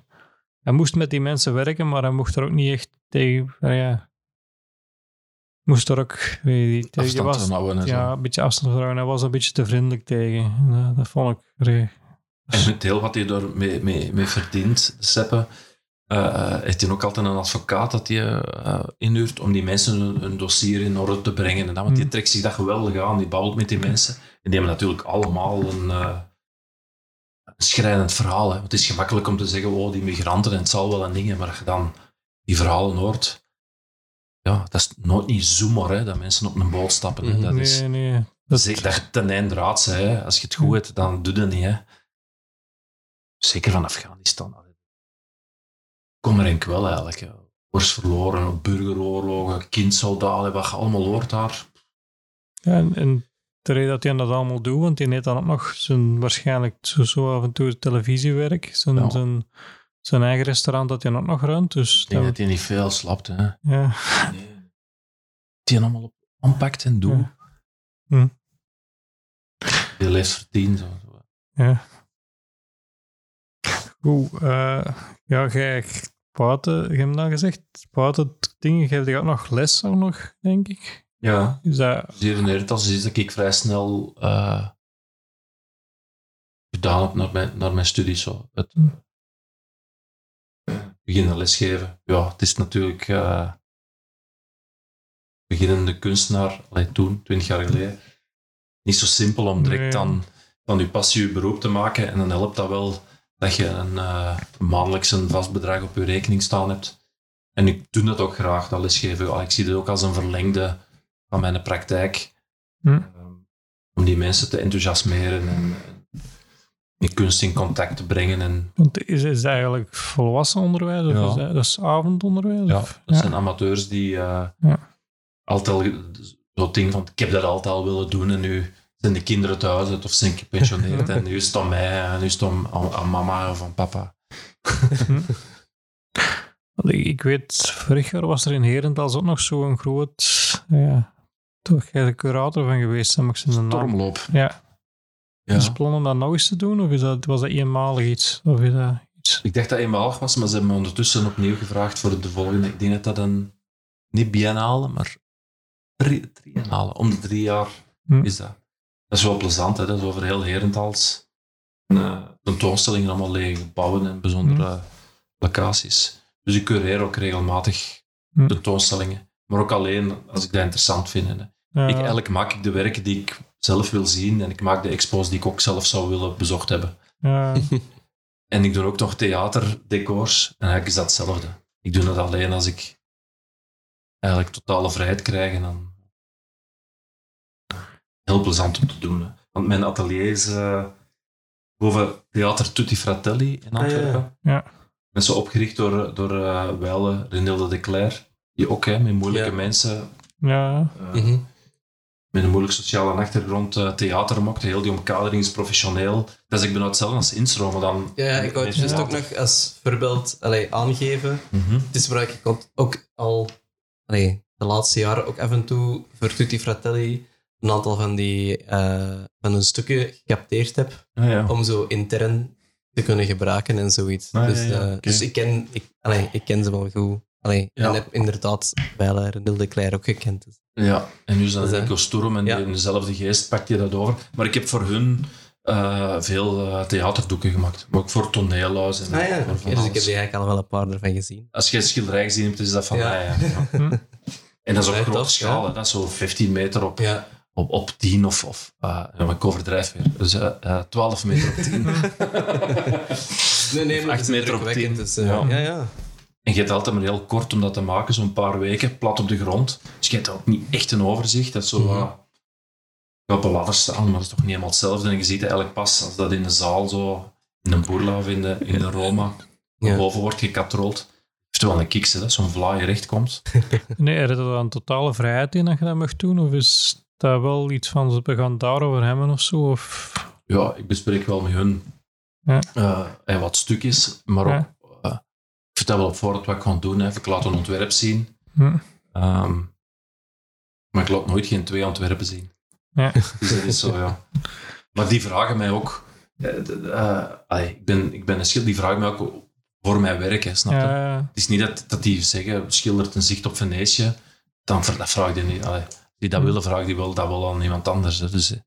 A: hij moest met die mensen werken, maar hij mocht er ook niet echt tegen. allee, moest er ook. die-
B: Afstand
A: was,
B: houden
A: ja, een beetje afstand houden. Hij was een beetje te vriendelijk tegen. En, eh, dat vond ik. allee,
B: En het deel wat hij daar mee, mee, mee verdient, Seppe, eh, heeft hij ook altijd een advocaat dat hij eh, inhuurt om die mensen hun, hun dossier in orde te brengen. En dan, want die
A: Hmm.
B: trekt zich dat geweldig aan, die babbelt met die mensen. En die hebben natuurlijk allemaal een, eh, een schrijnend verhaal. Hè. Het is gemakkelijk om te zeggen, oh, die migranten en het zal wel en dingen, maar als je dan die verhalen hoort, ja, dat is nooit niet zomaar hè, dat mensen op een boot stappen. Hè. Dat is,
A: nee, nee. Dat,
B: Zeg dat ten einde raad hè. als je het goed hebt, dan doe je dat niet. Hè. Zeker van Afghanistan. Kom er enk wel eigenlijk. hè. Verloren, burgeroorlogen, kindsoldaten, wat je allemaal hoort daar.
A: Ja, en, en de reden dat hij dat allemaal doet, want hij heeft dan ook nog zijn, waarschijnlijk zo, zo af en toe televisiewerk, zijn,
B: Ja.
A: zijn, zijn eigen restaurant dat hij ook nog runt. Dus
B: Ik denk
A: dat-
B: dat hij niet veel slapt. Hè.
A: ja.
B: Nee. Die allemaal op aanpakt en doet.
A: Ja. Hm.
B: Die leeft verdiend. Zo.
A: Ja. Goed, eh, ja, jij buiten, je hebt nou gezegd, buiten dingen geef je ook nog les ook nog, denk ik.
B: Ja.
A: Is dat,
B: Zeer in Heritas is dat ik vrij snel eh, gedaan heb naar mijn, naar mijn studie. Zo. Het
A: Hm.
B: Beginnen lesgeven. Ja, het is natuurlijk eh, beginnende kunstenaar, allee, toen, twintig jaar geleden, niet zo simpel om direct
A: Nee.
B: dan van je passie je beroep te maken. En dan helpt dat wel dat je een eh, maandelijks een vast bedrag op je rekening staan hebt. En ik doe dat ook graag, dat lesgeven. Ik zie het ook als een verlengde van mijn praktijk.
A: Hm.
B: Ehm, om die mensen te enthousiasmeren en, die kunst in contact te brengen. En,
A: Want is, is het eigenlijk volwassen onderwijs of
B: Ja.
A: is dat, dat is avondonderwijs?
B: ja,
A: of?
B: dat
A: ja.
B: zijn amateurs die eh,
A: Ja.
B: altijd al zo'n ding van ik heb dat altijd al willen doen en nu zijn de kinderen thuis of zijn gepensioneerd en nu is het om mij en nu is het aan, aan mama of aan papa.
A: Ik, weet, vorig jaar was er in Herentals ook nog zo'n groot, ja, toch jij de curator van geweest, heb ik zijn naam.
B: Stormloop.
A: Ja,
B: Ja.
A: is het plan om dat nog eens te doen of is dat, was dat eenmalig iets? Of is dat iets?
B: Ik dacht dat eenmalig was, maar ze hebben me ondertussen opnieuw gevraagd voor de volgende. Ik denk dat dat een, niet biennale, maar triennale. Om de drie jaar
A: Hm.
B: is dat. Dat is wel plezant, hè? dat is over heel Herentals. En, eh, tentoonstellingen, allemaal lege gebouwen en bijzondere locaties. Dus ik cureer ook regelmatig
A: Hm.
B: tentoonstellingen. Maar ook alleen als ik dat interessant vind.
A: Ja,
B: ik, eigenlijk maak ik de werken die ik zelf wil zien en ik maak de expos die ik ook zelf zou willen bezocht hebben.
A: ja,
B: En ik doe ook nog theaterdecors. En eigenlijk is dat hetzelfde. Ik doe dat alleen als ik eigenlijk totale vrijheid krijg. En dan heel plezant om te doen. hè. Want mijn atelier is eh, boven Theater Tutti Fratelli in
C: Ah, ja, ja.
B: Antwerpen.
A: Ja.
B: Dat is opgericht door, door eh Weile Renilde de Cler. Die ook hè, met moeilijke
C: Ja.
B: mensen,
A: ja,
B: eh,
C: Mhm.
B: Met een moeilijk sociale achtergrond, eh, theater maakte. Heel die omkadering is professioneel. Dus ik ben hetzelfde als instroom, maar dan...
C: Ja, ja, ik wou het juist ook nog als voorbeeld allee, aangeven.
B: Mhm.
C: Het is waar ik ook- ook al allee, de laatste jaren ook af en toe voor Tutti Fratelli een aantal van die eh, van hun stukken gecapteerd heb
B: ja.
C: om zo intern te kunnen gebruiken en zoiets.
B: Ah,
C: dus,
B: ja,
C: eh, dus ik ken, ik, allee, ik ken ze wel goed. Allee. En heb inderdaad bij Renil de Cler ook gekend. Dus.
B: Ja, en nu is dat
C: Dus,
B: een kostuum en
C: Ja.
B: in dezelfde geest pak je dat over. Maar ik heb voor hun eh, veel eh, theaterdoeken gemaakt. Maar ook voor toneelhuis. En
C: Ah ja,
B: voor
C: oké,
B: van
C: dus ik heb er eigenlijk al wel een paar ervan gezien.
B: Als je een schilderij gezien hebt, is dat van
C: Ja.
B: mij. Ja.
A: Hm.
B: En dat is op grote schaal. Dat is zo 15 meter op,
C: Ja,
B: op, op 10 of... of uh, ik overdrijf weer. Dus eh, eh, 12 meter op 10.
C: nee, nee,
B: Of
C: maar
B: acht
C: het is
B: meter op
C: indrukwekkend,
B: tien.
C: Dus,
B: Ja.
C: ja.
B: En je hebt altijd maar heel kort om dat te maken, zo'n paar weken, plat op de grond. Dus je hebt ook niet echt een overzicht. Dat is zo
C: Mhm.
B: wat- op een ladder staan, maar dat is toch niet helemaal hetzelfde. En je ziet eigenlijk pas als dat in de zaal zo, in een boerla of in de, in de Roma,
C: Ja.
B: boven wordt gekatrold. Heeft wel een kiks, dat zo'n vlaai recht komt.
A: Nee, er is er dan totale vrijheid in dat je dat mag doen? Of is dat wel iets van, we gaan daarover hebben of zo? Of...
B: Ja, ik bespreek wel met hun
A: Ja.
B: eh, en wat stukjes, maar ook,
A: Ja.
B: Vertel wel op voorhand wat ik ga doen. Hè. Ik laat een ontwerp zien,
A: Hm.
B: Ehm, maar ik laat nooit geen twee ontwerpen zien.
A: Ja.
B: Dus dat is zo, ja. Maar die vragen mij ook... eh, eh, allee, ik, ben, ik ben een schilder, die vragen mij ook voor mijn werk, hè, snap je?
A: Ja,
B: Het is niet dat, dat die zeggen, schildert een zicht op Venetië, dan dat vraag je niet. Allee, die dat willen, vraag die wel, dat wel aan iemand anders. Hè. Dus, eh,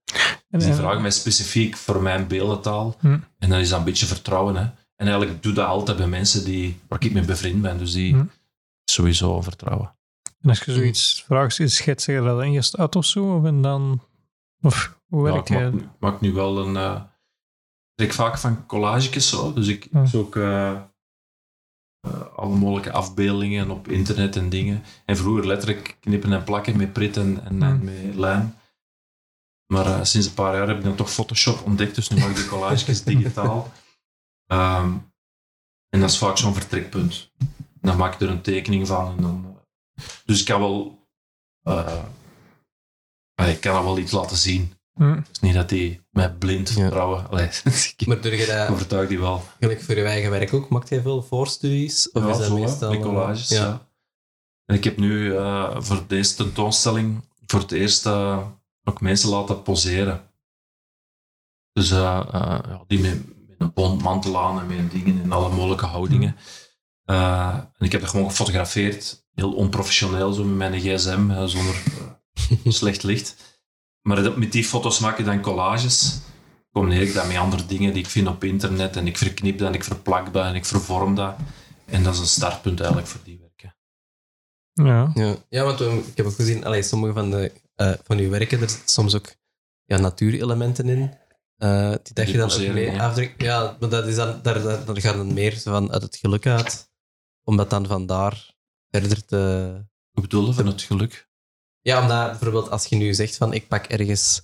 B: dus die
A: en-
B: vragen mij specifiek voor mijn beeldentaal.
A: Hm.
B: En dan is dat een beetje vertrouwen. Hè. En eigenlijk doe dat altijd bij mensen die, waar ik mee bevriend ben. Dus die
A: Hm.
B: sowieso vertrouwen.
A: en als je zoiets vraagt, is schetsen je dat eerst uit of zo? En dan... Of hoe
B: Ja,
A: werk
B: ik maak, nu- maak nu wel een... eh ik trek vaak van collages zo. Dus ik
A: Ja.
B: zoek eh, eh, alle mogelijke afbeeldingen op internet en dingen. En vroeger letterlijk knippen en plakken met prit en, en, en
A: Hmm.
B: met lijm. Maar sinds een paar jaar heb ik dan toch Photoshop ontdekt. Dus nu maak ik die collages digitaal. Ehm, en dat is vaak zo'n vertrekpunt. Dan maak ik er een tekening van. En dan, eh, dus ik kan wel... eh, ik kan er wel iets laten zien.
A: Hm.
B: Het is niet dat die mij blind
C: Ja.
B: vertrouwen. Allee, ik
C: Maar doe je dat
B: overtuig die wel.
C: gelijk voor je eigen werk ook? Maakt jij veel voorstudies? Of
B: ja,
C: is dat
B: zo,
C: meestal...
B: met collages.
C: Ja.
B: Ja. En ik heb nu eh, voor deze tentoonstelling voor het eerst eh, ook mensen laten poseren. Dus eh, eh, ja, die met, een bondmantel aan en met dingen in alle mogelijke houdingen. Eh, en ik heb dat gewoon gefotografeerd. Heel onprofessioneel, zo met mijn gsm, zonder eh, slecht licht. Maar dat- met die foto's maak ik dan collages. Combineer ik dat met andere dingen die ik vind op internet. En ik verknip dat en ik verplak dat en ik vervorm dat. En dat is een startpunt eigenlijk voor die werken.
A: Ja.
C: Ja, ja want we- ik heb ook gezien, allee, sommige van, de, eh, van uw werken, er zitten soms ook ja, natuurelementen in. Eh, die dat je dan ook mee
B: ja.
C: afdrukt. Ja, maar dat is dan, daar, daar, daar gaat het meer zo van uit het geluk uit. Om dat dan vandaar verder te...
B: Ik bedoel, van het geluk.
C: Ja, omdat bijvoorbeeld als je nu zegt van ik pak ergens...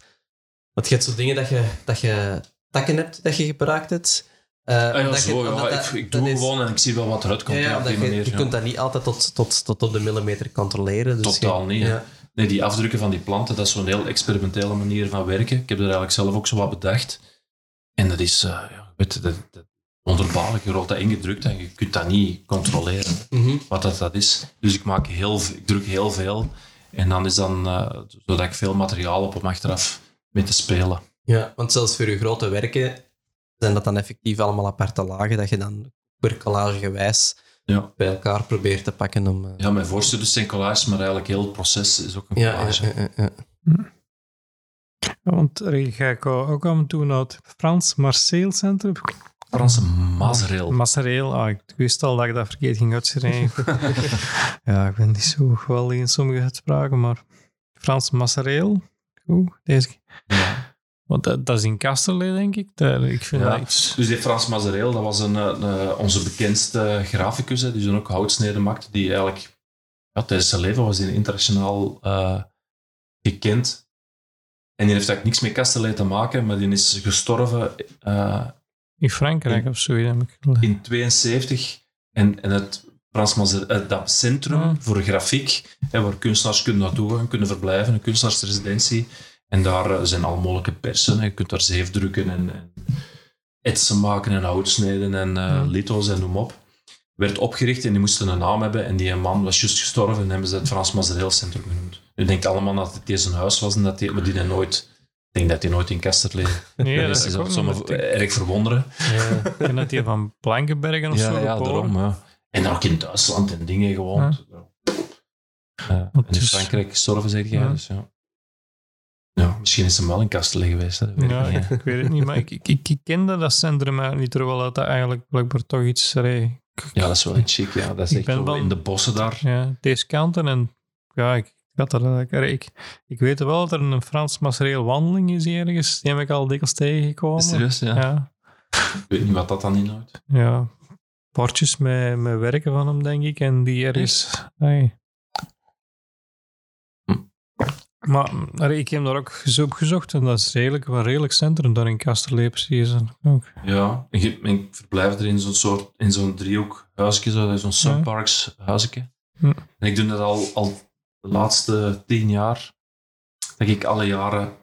C: Want je hebt zo dingen dat je, dat je takken hebt dat je gebruikt hebt. Eh,
B: Ah, ja,
C: omdat je-
B: zo, ja,
C: dat-
B: ik, ik
C: dat
B: doe
C: is-
B: gewoon en ik zie wel wat eruit komt.
C: Ja,
B: ja,
C: ja,
B: op die
C: je,
B: manier,
C: je
B: ja.
C: kunt dat niet altijd tot, tot, tot op de millimeter controleren. Dus
B: Totaal
C: je-
B: niet.
C: Ja.
B: Nee, die afdrukken van die planten, dat is zo'n heel experimentele manier van werken. Ik heb er eigenlijk zelf ook zo wat bedacht. En dat is, eh ja, weet dat, dat, wonderbaarlijk. Je rolt dat ingedrukt en je kunt dat niet controleren,
C: Mhm.
B: wat dat, dat is. Dus ik, maak heel, ik druk heel veel. En dan is dan, eh, zodat ik veel materiaal heb om achteraf mee te spelen.
C: Ja, want zelfs voor je grote werken zijn dat dan effectief allemaal aparte lagen dat je dan per collagegewijs
B: Ja.
C: bij elkaar probeert te pakken om... eh,
B: Ja, mijn voorstuders zijn collages, maar eigenlijk heel het proces is ook een
C: ja,
B: collage.
C: ja, ja, ja.
A: Ja, Want ga ik ook af en toe naar het Frans Marseille Centrum.
B: Franse mazereel.
A: Massereel, ah, ik wist al dat ik dat verkeerd ging uitschrijven. ja, ik ben niet zo geweldig in sommige uitspraken, maar Frans Massereel. Goed, deze.
B: Ja.
A: Want dat, dat is in Kasterlee, denk ik. Dat, ik vind
B: Ja.
A: dat iets...
B: Dus die Frans Mazereel, dat was een, eh, eh, onze bekendste graficus, hè, die zo'n ook houtsneden maakte, die eigenlijk ja, tijdens zijn leven was hij internationaal eh, gekend. En die heeft eigenlijk niks met Kasterlee te maken, maar die is gestorven eh,
A: In Frankrijk
B: in-
A: of zo. Heb ik
B: in 72. En, en het Frans Mazer, eh, dat centrum voor grafiek, hè, waar kunstenaars kunnen naartoe gaan, kunnen verblijven, een kunstenaarsresidentie. En daar eh, zijn al mogelijke persen. Je kunt daar zeefdrukken en, en etsen maken en houtsneden en
A: Ja.
B: litho's en noem op. Werd opgericht en die moesten een naam hebben. En die man was juist gestorven en hebben ze het Frans Mazereel Centrum genoemd. Je denkt allemaal dat het deze huis was, en dat die, maar die nooit... Ik denk dat hij nooit in Kasterlee
A: Nee,
B: is.
A: dat
B: Dat
A: is ook met-
B: erg verwonderen.
C: Ja.
A: Denk dat die van Blankenbergen of
B: Ja,
A: zo
B: ja daarom. Ja. En dan ook in Duitsland en dingen gewoond. Ja. en in Frankrijk gestorven, zeg jij.
A: Ja.
B: Dus, ja. Ja, misschien is hem wel in Kastelen geweest. Hè. Dat weet
A: Ja,
B: ik
A: ik weet het niet, maar ik, ik, ik, kende dat centrum eigenlijk niet, terwijl dat eigenlijk blijkbaar toch iets... allee,
B: ja, dat is wel iets chic. Ja. Dat is
A: Ik
B: echt
A: wel-
B: in de bossen daar.
A: Ja, deze kanten en ja, ik, had er ik, ik weet wel dat er een Frans Massereel wandeling is ergens. Die heb ik al dikwijls tegengekomen.
B: Serieus, ja.
A: Ja,
B: Ik weet niet wat dat dan inhoudt.
A: ja. Bordjes met, met werken van hem, denk ik, en die ergens... Nee.
B: Hm.
A: Maar ik heb daar ook eens op gezocht en dat is redelijk, een redelijk centrum daar in Kasterlee precies. En Ook.
B: Ja, en en ik verblijf er in zo'n soort, in zo'n driehoek huisje, zo, zo'n Sunparks huisje. En ik doe dat al, al de laatste tien jaar, dat ik alle jaren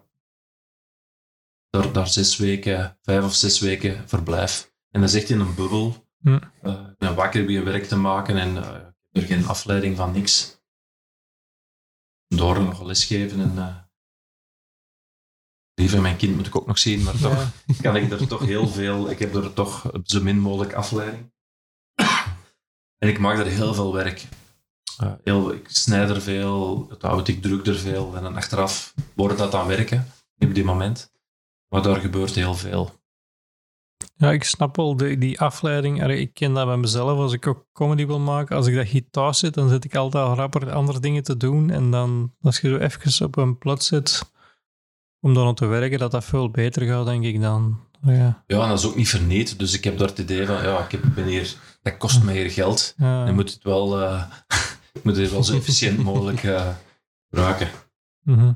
B: daar, daar zes weken, vijf of zes weken verblijf. En dat is echt in een bubbel.
A: Hm.
B: Eh, ik ben wakker, begin werk te maken en ik heb er geen afleiding van niks. Door nog lesgeven en... eh Liever mijn kind moet ik ook nog zien, maar toch
A: Ja.
B: kan ik er toch heel veel... Ik heb er toch zo min mogelijk afleiding. En ik maak er heel veel werk. Eh, heel, ik snijd er veel, het hout, ik druk er veel. En dan achteraf wordt dat aan werken, op die moment. Maar daar gebeurt heel veel.
A: Ja, ik snap wel de, die afleiding. Allee, Ik ken dat bij mezelf. Als ik ook comedy wil maken, als ik dat hier thuis zit, dan zit ik altijd al rapper andere dingen te doen. En dan, als je zo even op een plat zit om dan op te werken, dat dat veel beter gaat, denk ik dan. Ja,
B: Ja, en dat is ook niet verneed. Dus ik heb daar het idee van, ja, ik heb, ben hier, dat kost mij hier geld.
A: ja.
B: Je moet het wel, eh, ik moet het wel zo efficiënt mogelijk eh, gebruiken.
A: Mhm.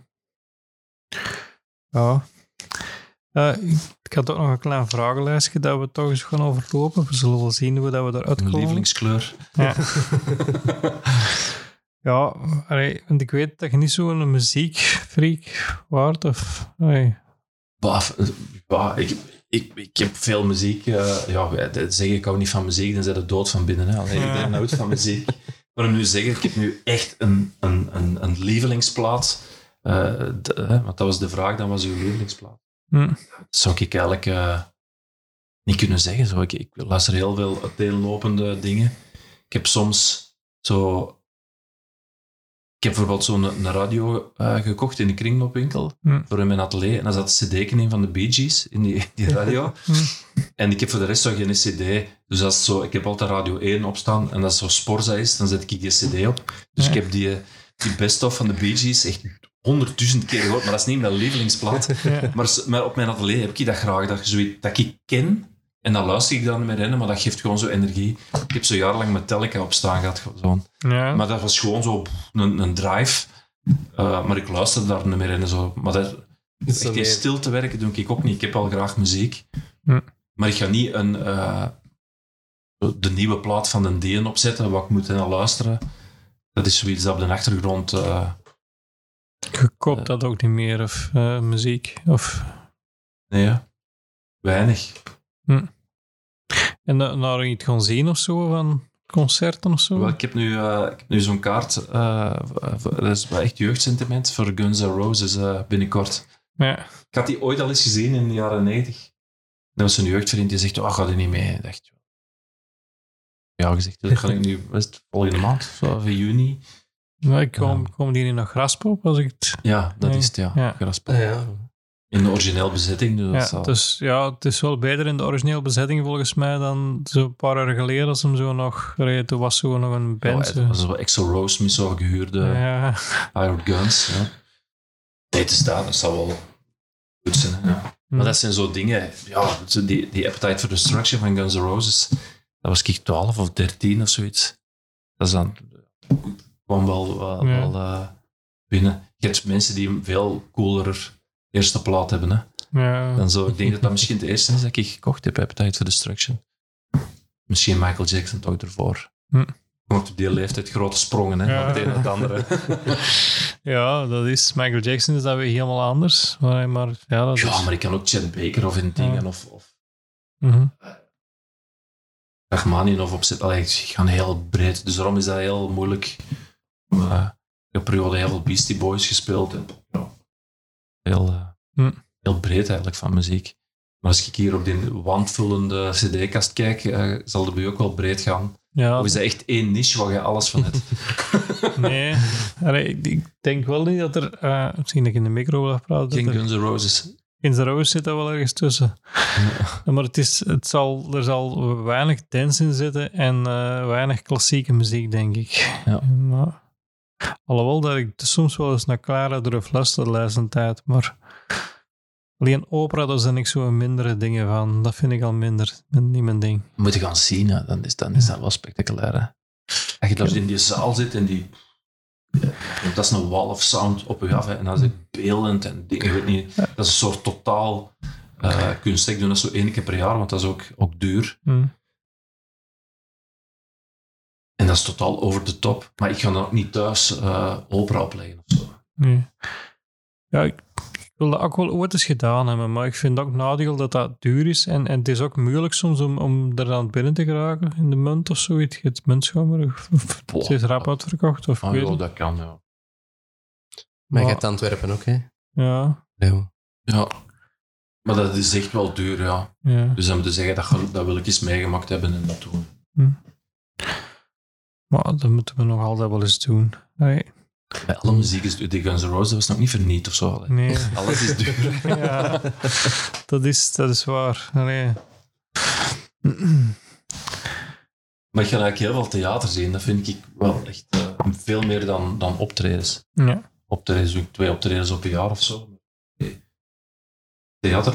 A: Ja. Eh, ik, had ook nog een klein vragenlijstje dat we toch eens gaan overlopen. We zullen wel zien hoe dat we eruit komen.
B: lievelingskleur.
A: Ja. ja, allee, want ik weet dat je niet zo'n muziekfreak waard. Of.
B: Bah, bah, ik, ik, ik heb veel muziek. eh, ja, dat zeg ik hou niet van muziek, dan zijn de dood van binnen. Hè. Allee,
A: Ja.
B: Ik ben nooit van muziek. Maar om nu te zeggen, ik heb nu echt een, een, een, een lievelingsplaat. de- hè, want dat was de vraag, dan was uw lievelingsplaat.
A: Hm.
B: Dat zou ik eigenlijk eh, niet kunnen zeggen. Zo. Ik, ik luister heel veel uiteenlopende dingen. Ik heb soms zo... Ik heb bijvoorbeeld zo'n een radio eh, gekocht in de kringloopwinkel
A: Hm.
B: voor in mijn atelier. En daar zat een cd in van de Bee Gees in die, die radio.
A: Hm.
B: En ik heb voor de rest zo geen cd. Dus als zo, ik heb altijd radio 1 opstaan. En als zo Sporza is, dan zet ik die cd op. Dus ik heb die, die best-of van de Bee Gees echt honderdduizend keer gehoord, maar dat is niet mijn lievelingsplaat.
A: Ja.
B: Maar, op mijn atelier heb ik dat graag, dat, je zoiets, dat ik ken. En dan luister ik dan meer in, maar dat geeft gewoon zo energie. Ik heb zo jarenlang Metallica op staan gehad. Zo.
A: Ja.
B: Maar dat was gewoon zo een, een drive. Uh, maar ik luister daar niet meer in. Zo. Maar dat, echt in
C: meer-
B: stilte werken doe ik ook niet. Ik heb wel graag muziek.
A: Hm.
B: Maar ik ga niet een, eh, de nieuwe plaat van een Deen opzetten, wat ik moet naar luisteren. Dat is zoiets dat op de achtergrond... eh,
A: Je koopt dat ook niet meer, of eh, muziek. Of...
B: nee, ja. weinig.
A: En da- naar iets gaan zien of zo, van concerten of zo?
B: Wel, ik heb nu, eh, ik heb nu zo'n kaart. voor- dat is wel echt jeugdsentiment voor Guns N' Roses binnenkort.
A: Ja.
B: Ik had die ooit al eens gezien in de jaren 90. Dat was een jeugdvriend die zegt, oh, ga er niet mee? Ik dacht, ja, gezegd, dat ga ik nu, het, volgende maand, of zo, of in juni.
A: Ik kom,
B: Ja.
A: komen die niet naar Graspop als ik het...
B: Ja, dat
A: Nee.
B: is het, ja.
A: Ja.
B: Graspop.
C: Ja.
B: In de origineel bezetting. Dus dat
A: Ja,
B: zal-
A: dus ja, het is wel beter in de originele bezetting volgens mij dan zo'n paar jaar geleden als hem zo nog reed. Toen was zo nog een band.
B: het
A: zo.
B: was wel Exo Rose met zo'n gehuurde
A: ja.
B: Iron Guns. Ja. Nee, is daar, dat zal wel goed zijn. Ja. Maar dat zijn zo dingen, ja, die, die Appetite for Destruction van Guns N' Roses, dat was ik 12 of 13 of zoiets. Dat is dan, kwam wel, wel,
A: Ja.
B: wel eh, binnen. Je hebt mensen die een veel cooler eerste plaat hebben. Hè.
A: ja.
B: Dan zo, ik denk dat dat misschien de eerste is dat ik gekocht heb, Appetite for Destruction. Misschien Michael Jackson toch ervoor.
A: Hm.
B: Want op die leeftijd grote sprongen, hè,
A: Ja.
B: van het een naar het andere.
A: ja, dat is... Michael Jackson is dat weer helemaal anders. Maar, maar ja, dat
B: Ja,
A: is...
B: maar ik kan ook Chet Baker of in dingen of, of
A: Mhm.
B: Rachmaninoff opzetten. Allee, ik ga heel breed. Dus daarom is dat heel moeilijk. Uh, ik heb periode heel veel Beastie Boys gespeeld. En, ja, heel, eh,
A: Hm.
B: heel breed eigenlijk van muziek. Maar als ik hier op die wandvullende cd-kast kijk, eh, zal de bij ook wel breed gaan.
A: Ja,
B: Of is dat echt één niche waar je alles van hebt?
A: nee. Allee, ik, denk wel niet dat er... eh, misschien dat ik in de micro wil praten.
B: Geen
A: er-
B: Guns N' Roses.
A: In de Rose zit dat wel ergens tussen. Ja, Maar het is, het zal, er zal weinig dance in zitten en weinig klassieke muziek, denk ik.
B: Ja.
A: Maar, alhoewel dat ik soms wel eens naar Clara durf luisteren de laatste tijd, maar alleen opera, daar zijn ik zo mindere dingen van. Dat vind ik al minder, niet mijn ding.
B: Moet je gaan zien, hè. dan is, dan is dat wel spectaculair. Hè. Als je daar in die zaal zit en die... ja, dat is een wall of sound op je af. Hè. En dat is beeldend en dingen. Ik weet niet, dat is een soort totaal eh kunst. Ik doe dat zo één keer per jaar, want dat is ook, ook duur.
A: Hm.
B: En dat is totaal over de top. Maar ik ga dan ook niet thuis eh, opera opleggen of zo.
A: Nee. Ja, ik, ik wil dat ook wel ooit eens gedaan hebben, maar ik vind ook nadeel dat dat duur is. En, en het is ook moeilijk soms om, om er aan binnen te geraken in de munt of zoiets. Je hebt muntschomer of, of het is rap uitverkocht. Of
B: Ah,
A: ik weet
B: ja,
A: het.
B: dat kan, ja.
C: Maar je hebt Antwerpen ook, hè?
A: Ja,
C: Ja.
B: ja. Maar dat is echt wel duur, ja.
A: ja.
B: Dus dan moet je zeggen, dat, dat wil ik eens meegemaakt hebben en dat doen.
A: Maar dat moeten we nog altijd wel eens doen. Nee.
B: Bij alle muziek is duur. Die Guns N' Roses was nog niet verniet of zo. hè.
A: nee.
B: Alles is duur.
A: ja, dat is, dat is waar. Nee.
B: Maar ik ga eigenlijk heel veel theater zien. Dat vind ik wel echt eh, veel meer dan, dan optredens.
A: Ja.
B: Optredens doe ik twee optredens op een jaar of zo. Nee. Theater.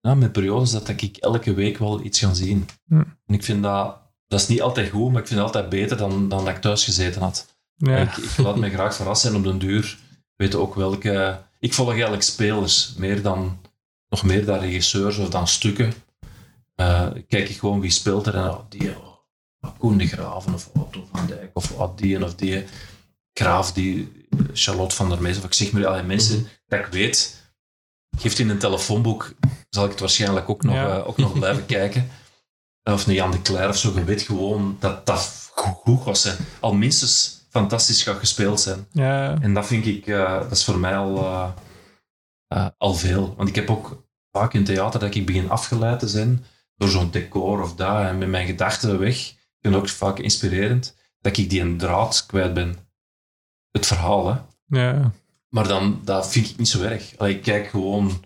B: Ja, met periodes dat ik elke week wel iets ga zien.
A: Hm.
B: En ik vind dat... Dat is niet altijd goed, maar ik vind het altijd beter dan, dan dat ik thuis gezeten had.
A: Ja.
B: Ik, ik laat me graag verrassen en op den duur weet ook welke... Ik volg eigenlijk spelers, meer dan, nog meer dan regisseurs of dan stukken. Eh, kijk ik gewoon wie speelt er en oh, die, oh, Koen de Graven of Otto van Dijk of oh, die en of die. Graaf, die, Charlotte van der Mees, of ik zeg maar, alle mensen dat ik weet, geeft in een telefoonboek, zal ik het waarschijnlijk ook nog,
A: Ja.
B: eh, ook nog blijven kijken. Of een Jan de Cler of zo, je weet gewoon dat dat goed, gaat zijn. Al minstens fantastisch gaat gespeeld zijn.
A: ja.
B: En dat vind ik, eh, dat is voor mij al, eh, eh, al veel. Want ik heb ook vaak in theater dat ik begin afgeleid te zijn door zo'n decor of dat en met mijn gedachten weg. Ik vind het ook vaak inspirerend dat ik die een draad kwijt ben. Het verhaal, hè.
A: ja.
B: Maar dan, dat vind ik niet zo erg. Allee, ik kijk gewoon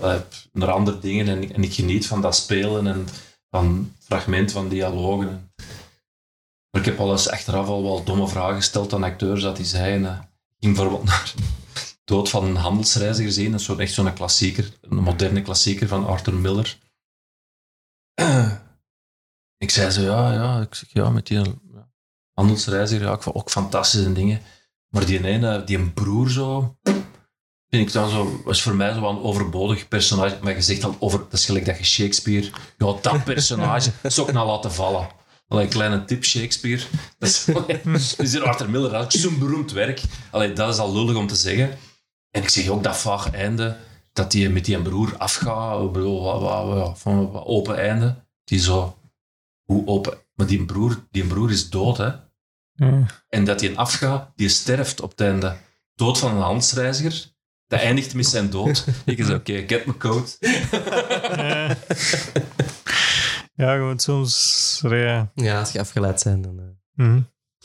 B: eh, naar andere dingen en, en ik geniet van dat spelen en van fragmenten van dialogen. Maar ik heb al eens achteraf al wel domme vragen gesteld aan acteurs dat die zeiden. ik ging bijvoorbeeld naar, Dood van een handelsreiziger zien. Dat is echt zo'n klassieker, een moderne klassieker van Arthur Miller. ik zei zo, ja, ja, ik zeg, ja, met die ja, handelsreiziger, ja, vond ook fantastische dingen. Maar die ene, die een broer zo, vind ik dan zo, was voor mij zo wel een overbodig personage. Maar je zegt dan over, dat is gelijk dat je Shakespeare, ja, dat personage, is ook nou laten vallen. Allee, een kleine tip, Shakespeare. Dat is, dat is hier Arthur Miller, dat is zo'n beroemd werk. Allee, dat is al lullig om te zeggen. En ik zeg ook dat vaag einde, dat hij met die broer afgaat, van open einde. Die zo, hoe open, maar die broer, die broer is dood, hè.
A: Ja.
B: En dat hij afgaat, die sterft op het einde. Dood van een handelsreiziger. Dat eindigt met zijn dood. Ik zeg, oké, get my coat.
A: Ja. ja, gewoon soms... Ja.
C: Ja, als je afgeleid bent, dan... eh.
A: Mhm.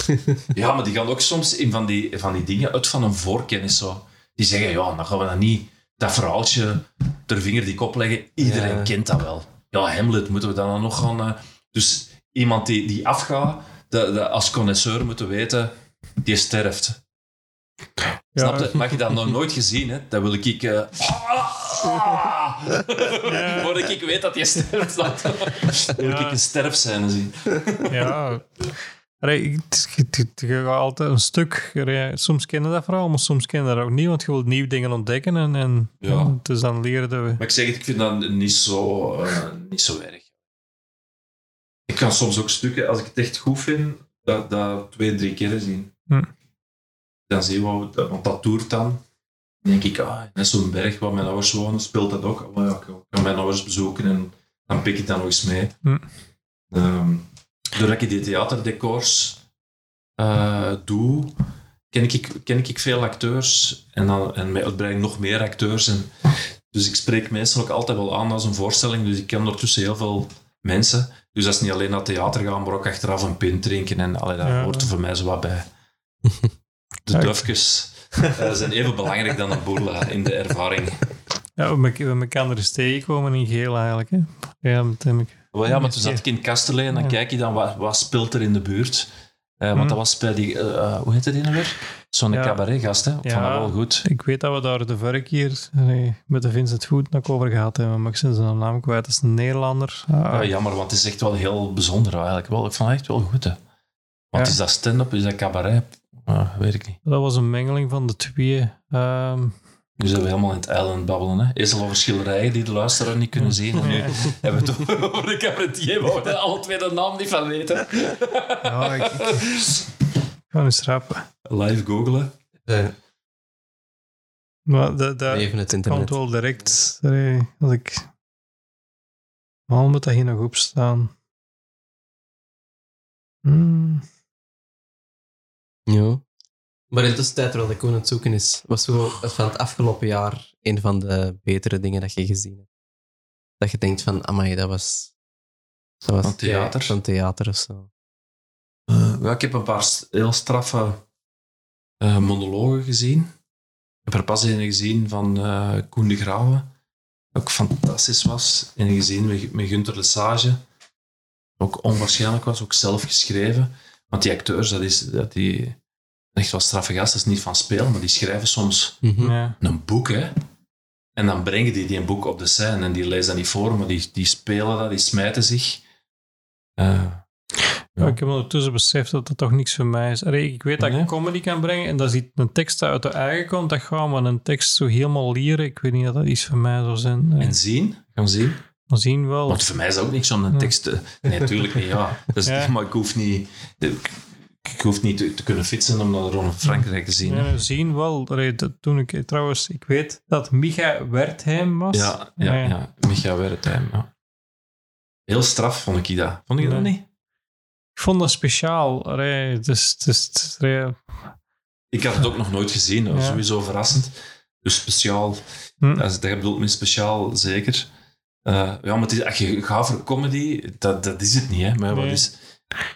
B: Ja, maar die gaan ook soms in van die, van die dingen uit van een voorkennis. Zo. Die zeggen, ja, dan gaan we dat niet... Dat verhaaltje, ter vinger die kop leggen. Iedereen
C: Ja.
B: kent dat wel. Ja, Hamlet moeten we dan nog gaan... eh, dus iemand die, die afgaat, de, de, als connoisseur moeten weten, die sterft. Snap je? Maar je dat nog nooit gezien, hè? Dat wil ik... eh ah, Voordat ik weet dat je sterft, dan wil ik
A: Ja.
B: een sterfscène zien.
A: Ja. Allee, Je gaat altijd een stuk. Soms ken je dat verhaal, maar soms ken je dat ook niet, want je wilt nieuwe dingen ontdekken. En, en
B: Ja.
A: ja, het is dan leren dat we.
B: Maar ik zeg het, ik vind dat niet zo, eh, niet zo erg. Ik kan soms ook stukken, als ik het echt goed vind, dat, dat twee, drie keer zien.
A: Hm.
B: Dan zie je wat, we- want dat toert dan. Dan denk ik, ah, net zo'n berg waar mijn ouders wonen, speelt dat ook. Oh, ja, ik kan mijn ouders bezoeken en dan pik ik dat nog eens mee.
A: Hm.
B: Ehm, doordat ik die theaterdecors eh, doe, ken ik, ken ik veel acteurs en, dan, en met uitbreiding nog meer acteurs. En, dus ik spreek meestal ook altijd wel aan als een voorstelling, dus ik ken ondertussen heel veel mensen. Dus dat is niet alleen naar theater gaan, maar ook achteraf een pint drinken en allee, dat
A: Ja.
B: hoort er voor mij zo wat bij. De
A: ik-
B: dufjes eh, zijn even belangrijk dan een boel eh, in de ervaring.
A: Ja, we we elkaar er eens tegenkomen in geel eigenlijk. Hè. Ja, met hem.
B: Wel ja, maar toen zat ik in Kastelein en dan
A: Ja.
B: kijk je dan wat, wat speelt er in de buurt. Eh, want
A: Hm.
B: dat was bij die, hoe heette die nou weer? Zo'n
A: Ja.
B: cabaretgast, hè? Ik vond
A: Ja.
B: dat wel goed.
A: Ik weet dat we daar de vorige keer allee, met de Vincent Goed nog over gehad hebben, maar ik ben zijn naam kwijt. Dat is een Nederlander. Ah,
B: Ja, jammer, want het is echt wel heel bijzonder eigenlijk. Wel, ik vond het echt wel goed, hè. Want
A: Ja.
B: is dat stand-up, is dat cabaret? Ah, weet ik niet.
A: Dat was een mengeling van de twee. Ehm,
B: Nu zijn we helemaal in het eiland babbelen, hè. Eerst al over schilderijen die de luisteraar niet kunnen zien. En nu
A: Ja.
B: hebben we het over de cabaretier, waar we alle twee de naam niet van weten.
A: ja, ik, ga eens rappen.
B: Live googlen.
C: Eh,
A: Maar dat, dat
C: even het
A: komt
C: internet.
A: wel direct. als ik. Waarom moet dat hier nog op staan? Hmm.
C: Ja. Maar in de tussentijd, terwijl ik aan het zoeken is, was zo van het afgelopen jaar een van de betere dingen dat je gezien hebt. Dat je denkt van, amai, dat was... Dat was
B: Van theater?
C: Van theater of zo.
B: Eh, ja, ik heb een paar heel straffe eh, monologen gezien. Ik heb er pas een gezien van eh Koen de Graven. Ook fantastisch was. En gezien met, met Gunther Lesage. Ook onwaarschijnlijk was, ook zelf geschreven. Want die acteurs, dat is dat die echt wel straffe gasten. Is niet van spelen, maar die schrijven soms
C: Mhm.
A: Ja.
B: een boek, hè. En dan brengen die die een boek op de scène. En die lezen dat niet voor, maar die, die spelen dat, die smijten zich. Eh,
A: Ja, ik heb ondertussen beseft dat dat toch niks voor mij is. Allee, ik weet dat
B: Nee?
A: ik comedy kan brengen en dat is iets- een tekst dat uit de eigen komt, dat gaat maar een tekst zo helemaal leren. Ik weet niet dat dat iets voor mij zou zijn. Nee.
B: en zien, gaan zien.
A: We zien wel.
B: Want voor mij is dat ook niks om een
A: Ja.
B: tekst te... Nee, natuurlijk niet, ja. Dus,
A: Ja.
B: Maar ik hoef niet, ik, ik hoef niet te, te kunnen fietsen om naar Ron Frankrijk te zien.
A: Ja, we zien wel. Toen ik trouwens, ik weet dat Micha Wertheim was.
B: Ja, ja,
A: Ja.
B: ja. Micha Wertheim, ja. Heel straf vond ik dat. Vond je dat niet?
A: Ik vond dat speciaal. Allee, dus, dus, allee,
B: Ik had het ook nog nooit gezien, dat was
A: Ja.
B: sowieso verrassend. Dus speciaal,
A: hm.
B: dat, bedoelt met speciaal zeker. Eh, ja, maar het is, als je gaat voor comedy, dat, dat is het niet. Hè. Maar, wat is,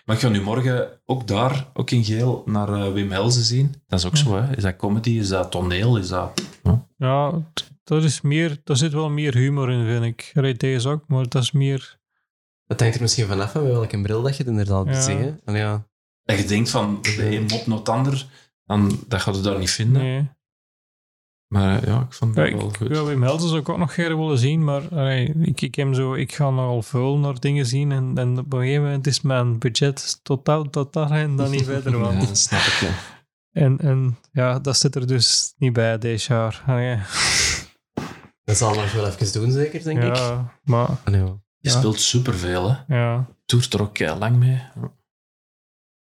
B: maar ik ga nu morgen ook daar, ook in geel, naar eh, Wim Helsen zien. Dat is ook
A: Ja.
B: zo. Hè. Is dat comedy? Is dat toneel? Is dat...
A: Ja, dat is meer, daar zit wel meer humor in, vind ik. Allee, deze ook, maar dat is meer...
C: Dat hangt er misschien vanaf van welke bril dat je het inderdaad
A: Ja.
C: beziet. hè. En ja,
B: Dat je denkt van, de een mop naar het ander, dan dat gaat je daar niet vinden.
A: Nee.
B: Maar eh, ja, ik vond
A: Ja,
B: wel
A: ik,
B: goed.
A: ja, Wim Helsen zou ik ook nog graag willen zien, maar allee, ik, ik, heb zo, ik ga nogal veel naar dingen zien en, en op een gegeven moment is mijn budget totaal tot daar en dan niet verder.
B: Ja,
A: Want.
B: dat snap ik, ja.
A: En, en ja, dat zit er dus niet bij deze jaar. Allee,
C: Dat zal nog wel even doen, zeker, denk ik.
A: ja, maar
C: Allee, wel.
B: Je
A: Ja.
B: speelt superveel, hè.
A: ja.
B: Toert er ook heel lang mee.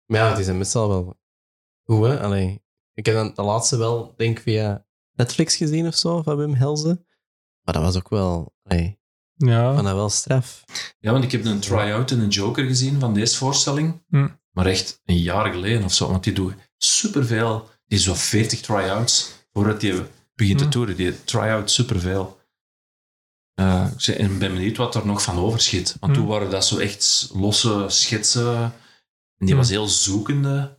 C: Maar ja, die zijn meestal wel goed, hè. Allee, ik heb dan de laatste wel, denk ik, via Netflix gezien of zo, van Wim Helzen. Maar dat was ook wel...
A: Ja.
C: vond dat wel straf.
B: Ja, want ik heb een try-out en een Joker gezien van deze voorstelling.
A: Hm.
B: Maar echt een jaar geleden of zo. Want die doet superveel. Die zo 40 try-outs voordat hij begint te
A: Hm.
B: toeren. Die try-out superveel. Eh, ik zeg- en ben benieuwd wat er nog van overschiet. Want
A: Hm.
B: toen waren dat zo echt losse schetsen. En die
A: Hm.
B: was heel zoekende.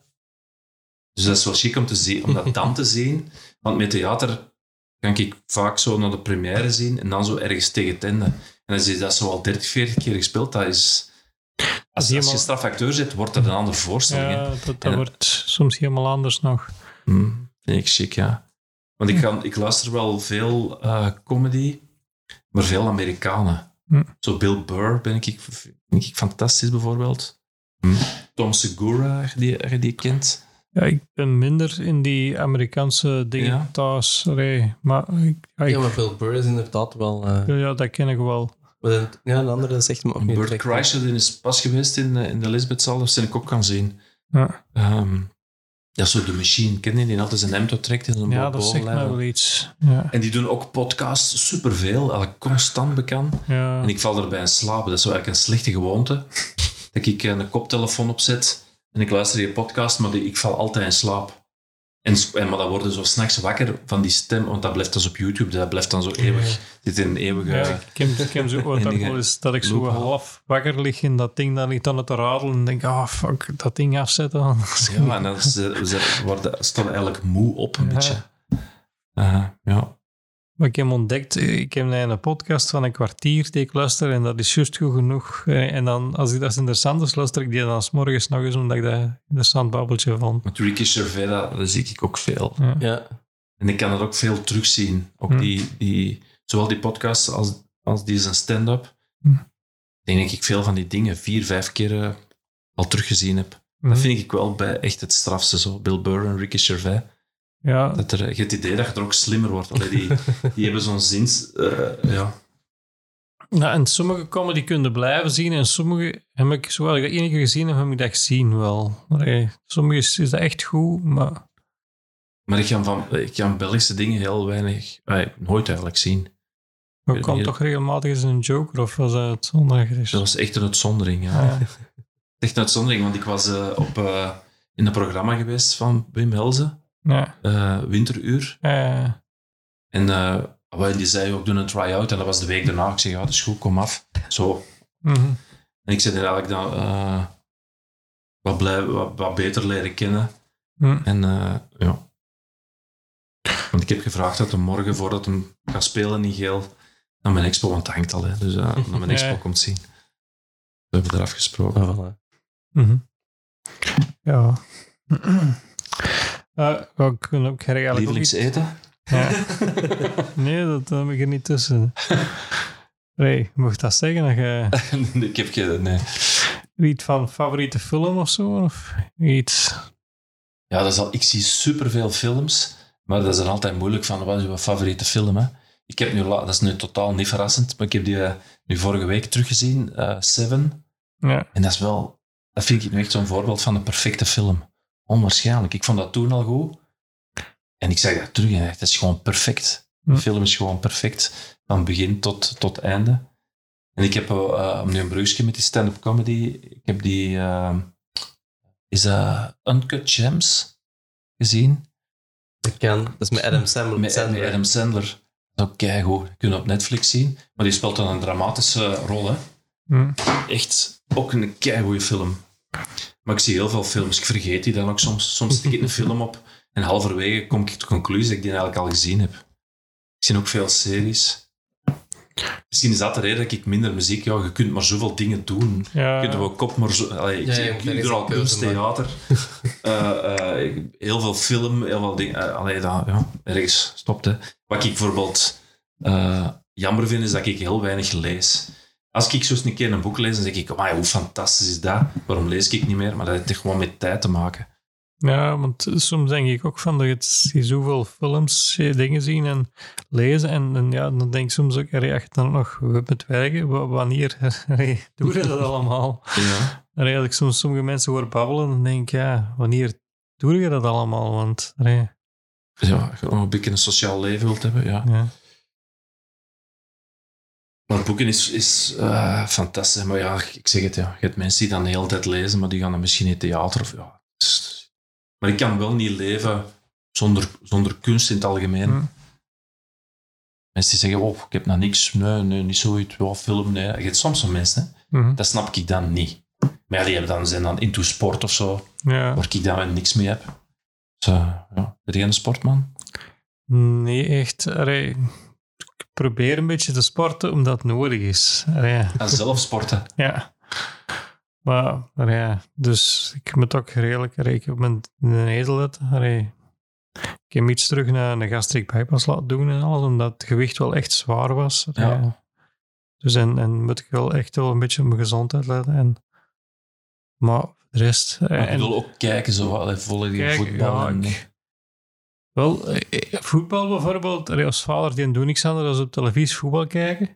B: Dus dat is wel chic om, te zien, om dat dan te zien. Want met theater kan ik vaak zo naar de première zien en dan zo ergens tegen het einde. En als je dat zo al 30, 40 keer gespeeld, dat is... Als, als je strafacteur zit, wordt dat een andere voorstelling.
A: ja dat, dat
B: En-
A: wordt soms helemaal anders nog.
B: Hmm, vind ik chic, ja. Want ik, ga, ik luister wel veel eh, comedy, maar veel Amerikanen.
A: Hm.
B: Zo Bill Burr ben ik, vind ik fantastisch, bijvoorbeeld. Hm. Tom Segura, die, je die kent.
A: Ja, ik ben minder in die Amerikaanse dingen
B: Ja.
A: thuis. Allee, maar ik, ja, ik-
C: Ja, maar Bill Burr is inderdaad wel... eh,
A: ja, ja, dat ken ik wel.
C: maar ja, een andere zegt me ook niet
B: Burt
C: direct.
B: Kreischer die is pas geweest in, eh, in de Elizabethzaal, dat ik ook kan zien.
A: Ja,
B: Ehm ja, zo de machine, ken je die? Altijd zijn hemd trekt en zo'n
A: ja dat zegt mij
B: bovenlijf.
A: wel iets. Ja,
B: En die doen ook podcasts, superveel, eigenlijk constant bekend.
A: ja.
B: En ik val erbij in slaap. Dat is zo eigenlijk een slechte gewoonte. Dat ik eh, een koptelefoon opzet en ik luister die podcast, maar die, ik val altijd in slaap. En, en, maar dan worden zo s'nachts wakker van die stem, want dat blijft dus op YouTube, dat blijft dan zo eeuwig, zit in een eeuwige...
A: Ja, ik heb, ik heb zo ooit ook
B: enige
A: wel eens dat ik zo half wakker lig in dat ding, dan ligt aan het te radelen en denk, ah fuck, dat ding afzetten. anders
B: Ja, en dan ze, ze worden, staan eigenlijk moe op een
A: Ja.
B: beetje. Ja.
A: Maar ik heb ontdekt, ik heb een podcast van een kwartier die ik luister en dat is juist goed genoeg. Eh, En dan, als ik dat interessant is, luister ik die dan 's morgens nog eens, omdat ik dat een interessant babbeltje vond.
B: Met Ricky Gervais, dat, zie ik ook veel.
A: Ja.
C: Ja.
B: En ik kan dat ook veel terugzien. Ook
A: Hm.
B: die, die, zowel die podcast als, als die zijn stand-up.
A: Hm.
B: Ik denk dat ik veel van die dingen vier, vijf keer eh, al teruggezien heb. Dat vind ik wel bij echt het strafste zo. Bill Burr en Ricky Gervais.
A: Ja,
B: Dat er, je hebt het idee dat je er ook slimmer wordt. Allee, die, die hebben zo'n zins... eh, ja.
A: Nou, en sommige comedy kunnen blijven zien en sommige heb ik, zowel ik dat één keer gezien heb, heb ik dat gezien wel. Allee, sommige is, is dat echt goed, maar
B: Maar ik ga, van, ik ga Belgische dingen heel weinig... eh, nooit eigenlijk zien. weet
A: kwam toch regelmatig eens een joker of was dat zondag is?
B: Dat was echt een uitzondering. Ja.
A: Ja.
B: Echt een uitzondering, want ik was eh, op, in een programma geweest van Wim Helzen.
A: Ja,
B: eh, Winteruur.
A: ja,
B: En eh, wel, die zei ook, doen een try-out. En dat was de week daarna. Ik zei, ja, dat is goed, kom af. Zo.
A: mhm.
B: En ik zei er eigenlijk dan eh, wat, blij, wat, wat beter leren kennen.
A: Hm.
B: En eh, ja. Want ik heb gevraagd dat hij morgen, voordat hem gaat spelen in Geel, naar mijn expo, want het hangt al, hè, dus eh, naar mijn expo
A: Ja.
B: komt zien. We hebben er afgesproken.
C: Ah, voilà.
A: Mhm. Ja. Uh, ook eigenlijk ook iets- Ja. Nee, dat heb ik er niet tussen. Nee, je mocht dat zeggen? Dat je
B: ik heb geen... Nee.
A: iets van favoriete film of zo? Of iets?
B: Ja, dat is al, ik zie superveel films, maar dat is dan altijd moeilijk van wat is je favoriete film. Hè? Ik heb nu, dat is nu totaal niet verrassend, maar ik heb die eh, nu vorige week teruggezien, eh, Seven.
A: Ja.
B: En dat is wel, dat vind ik nu echt zo'n voorbeeld van een perfecte film. Onwaarschijnlijk. Ik vond dat toen al goed. En ik zag dat terug en dacht, dat is gewoon perfect. De
A: Hm.
B: film is gewoon perfect, van begin tot, tot einde. En ik heb, eh, om nu een brugje met die stand-up comedy, ik heb die, eh, is dat Uncut Gems gezien?
C: Dat kan. Dat is met Adam Sandler.
B: Met, met Adam Sandler. Dat is ook keigoed. Kun je op Netflix zien. Maar die speelt dan een dramatische rol, hè.
A: Hm.
B: Echt ook een keigoede film. Maar ik zie heel veel films. Ik vergeet die dan ook soms. Soms stik ik een film op en halverwege kom ik tot de conclusie dat ik die eigenlijk al gezien heb. Ik zie ook veel series. Misschien is dat de reden dat ik minder muziek... Ja, je kunt maar zoveel dingen doen.
A: Ja.
B: Je kunt wel kop maar zo... Allee, ik
C: Ja,
B: zie
C: je
B: ik doe al
C: een keuze
B: kunst, theater. Eh, eh, heel veel film, heel veel dingen. eh, allee, dat, ja, ergens stopt, hè. Wat ik bijvoorbeeld eh, jammer vind, is dat ik heel weinig lees. Als ik zo eens een keer een boek lees, dan denk ik, oh, hoe fantastisch is dat? Waarom lees ik niet meer? Maar dat heeft toch gewoon met tijd te maken.
A: Ja, want soms denk ik ook van dat je zoveel films, dingen zien en lezen. En, en ja, dan denk ik soms ook, je dan nog met werken, wa- wanneer doe je dat allemaal?
B: Ja.
A: Als ik soms sommige mensen hoor babbelen, dan denk ik, ja, wanneer doe je dat allemaal? Want,
B: ja, als je nog een beetje een sociaal leven wilt hebben, ja.
A: ja.
B: Maar boeken is, is eh, fantastisch. Maar ja, ik zeg het, ja. je hebt mensen die dan de hele tijd lezen, maar die gaan dan misschien in theater. Of, ja. Maar ik kan wel niet leven zonder, zonder kunst in het algemeen.
A: Hm.
B: Mensen die zeggen, oh, ik heb nou niks. Nee, nee, niet zoiets. Ja, film, nee. Je hebt soms zo'n mensen, hè.
A: Mhm.
B: dat snap ik dan niet. Maar ja, die hebben dan, zijn dan into sport of zo,
A: ja.
B: waar ik dan wel niks mee heb. Dus, ja, ben jij een sportman?
A: Nee, echt. Allee, ik probeer een beetje te sporten omdat het nodig is. Allee,
B: En zelf sporten.
A: ja. Maar, ja, dus ik moet ook redelijk rekenen op mijn edelheid. Allee, ik heb iets terug naar een gastric bypass laten doen en alles, omdat het gewicht wel echt zwaar was.
B: Ja.
A: Dus en, en moet ik wel echt wel een beetje op mijn gezondheid letten. En, maar de rest...
B: Maar ik
A: en-
B: bedoel ook kijken, zo, volgen die voetbal.
A: ja,
B: en,
A: ik- Wel, eh, eh, voetbal bijvoorbeeld, als vader die doe niks anders dan op televisie voetbal kijken.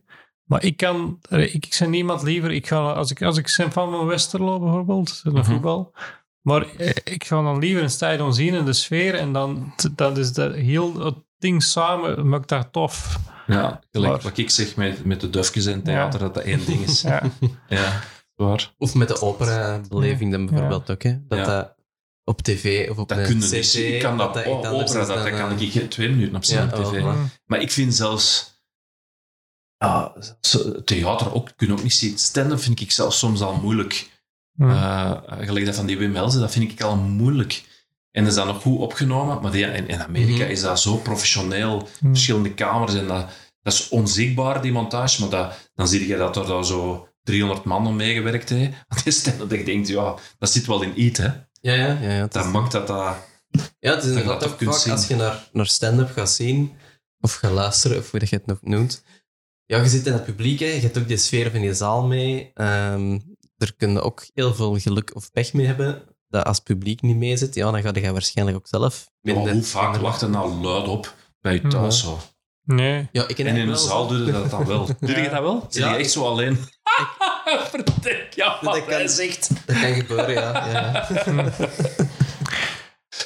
A: Maar ik kan, ik, ik ben niemand liever. Ik ga, als ik, als ik ben van mijn Westerlo bijvoorbeeld, naar
B: Mhm.
A: voetbal. Maar eh, ik ga dan liever een stadion zien in de sfeer en dan, dan is dat heel het ding samen, maakt dat tof.
B: Ja, gelijk
A: Maar-
B: wat ik zeg met, met de dufjes en theater, dat dat één ding is.
A: Ja,
B: Ja, waar.
C: Of met de opera-beleving dan bijvoorbeeld ook. Hè? Dat
B: Ja.
C: dat op tv of op
B: Dat
C: een
B: kun je
C: CD...
B: niet zien. Ik kan dat, oh, opera, dat,
C: dan,
B: dat kan
C: eh,
B: ik twee minuten op
C: ja,
B: op tv.
C: oh, voilà.
B: Maar ik vind zelfs ja, zo- theater ook, kun je ook niet zien. Stand-up vind ik zelfs soms al moeilijk. Eh, gelijk dat van die Wim Helsen, dat vind ik al moeilijk. En is dat nog goed opgenomen, maar die, in, in Amerika
C: Mhm.
B: is dat zo professioneel. Verschillende kamers en dat, dat is onzichtbaar, die montage. Maar dat, dan zie je dat er dan zo 300 man om meegewerkt heeft. Want dat je denkt, ja, dat zit wel in iets, hè.
C: Ja, ja, ja. ja, het is-
B: Dat maakt dat dat...
C: Ja, het is
B: je
C: inderdaad
B: dat
C: vaak
B: zien.
C: als je naar, naar stand-up gaat zien, of gaat luisteren, of hoe dat je het nog noemt. Ja, je zit in het publiek, hè. je hebt ook die sfeer van je zaal mee. Ehm er kunnen ook heel veel geluk of pech mee hebben. Dat als het publiek niet mee zit, ja, dan ga je waarschijnlijk ook zelf
B: Ja,
C: minder-
B: hoe vaak lacht er nou luid op bij je thuis?
A: Nee.
C: Ja, ik
B: En in een zaal doe je dat dan wel. Doe je dat wel? Zit
C: Ja.
B: je echt zo alleen? Vertek, ja,
C: Dat kan-
B: zegt.
C: Dat kan gebeuren, ja. ja,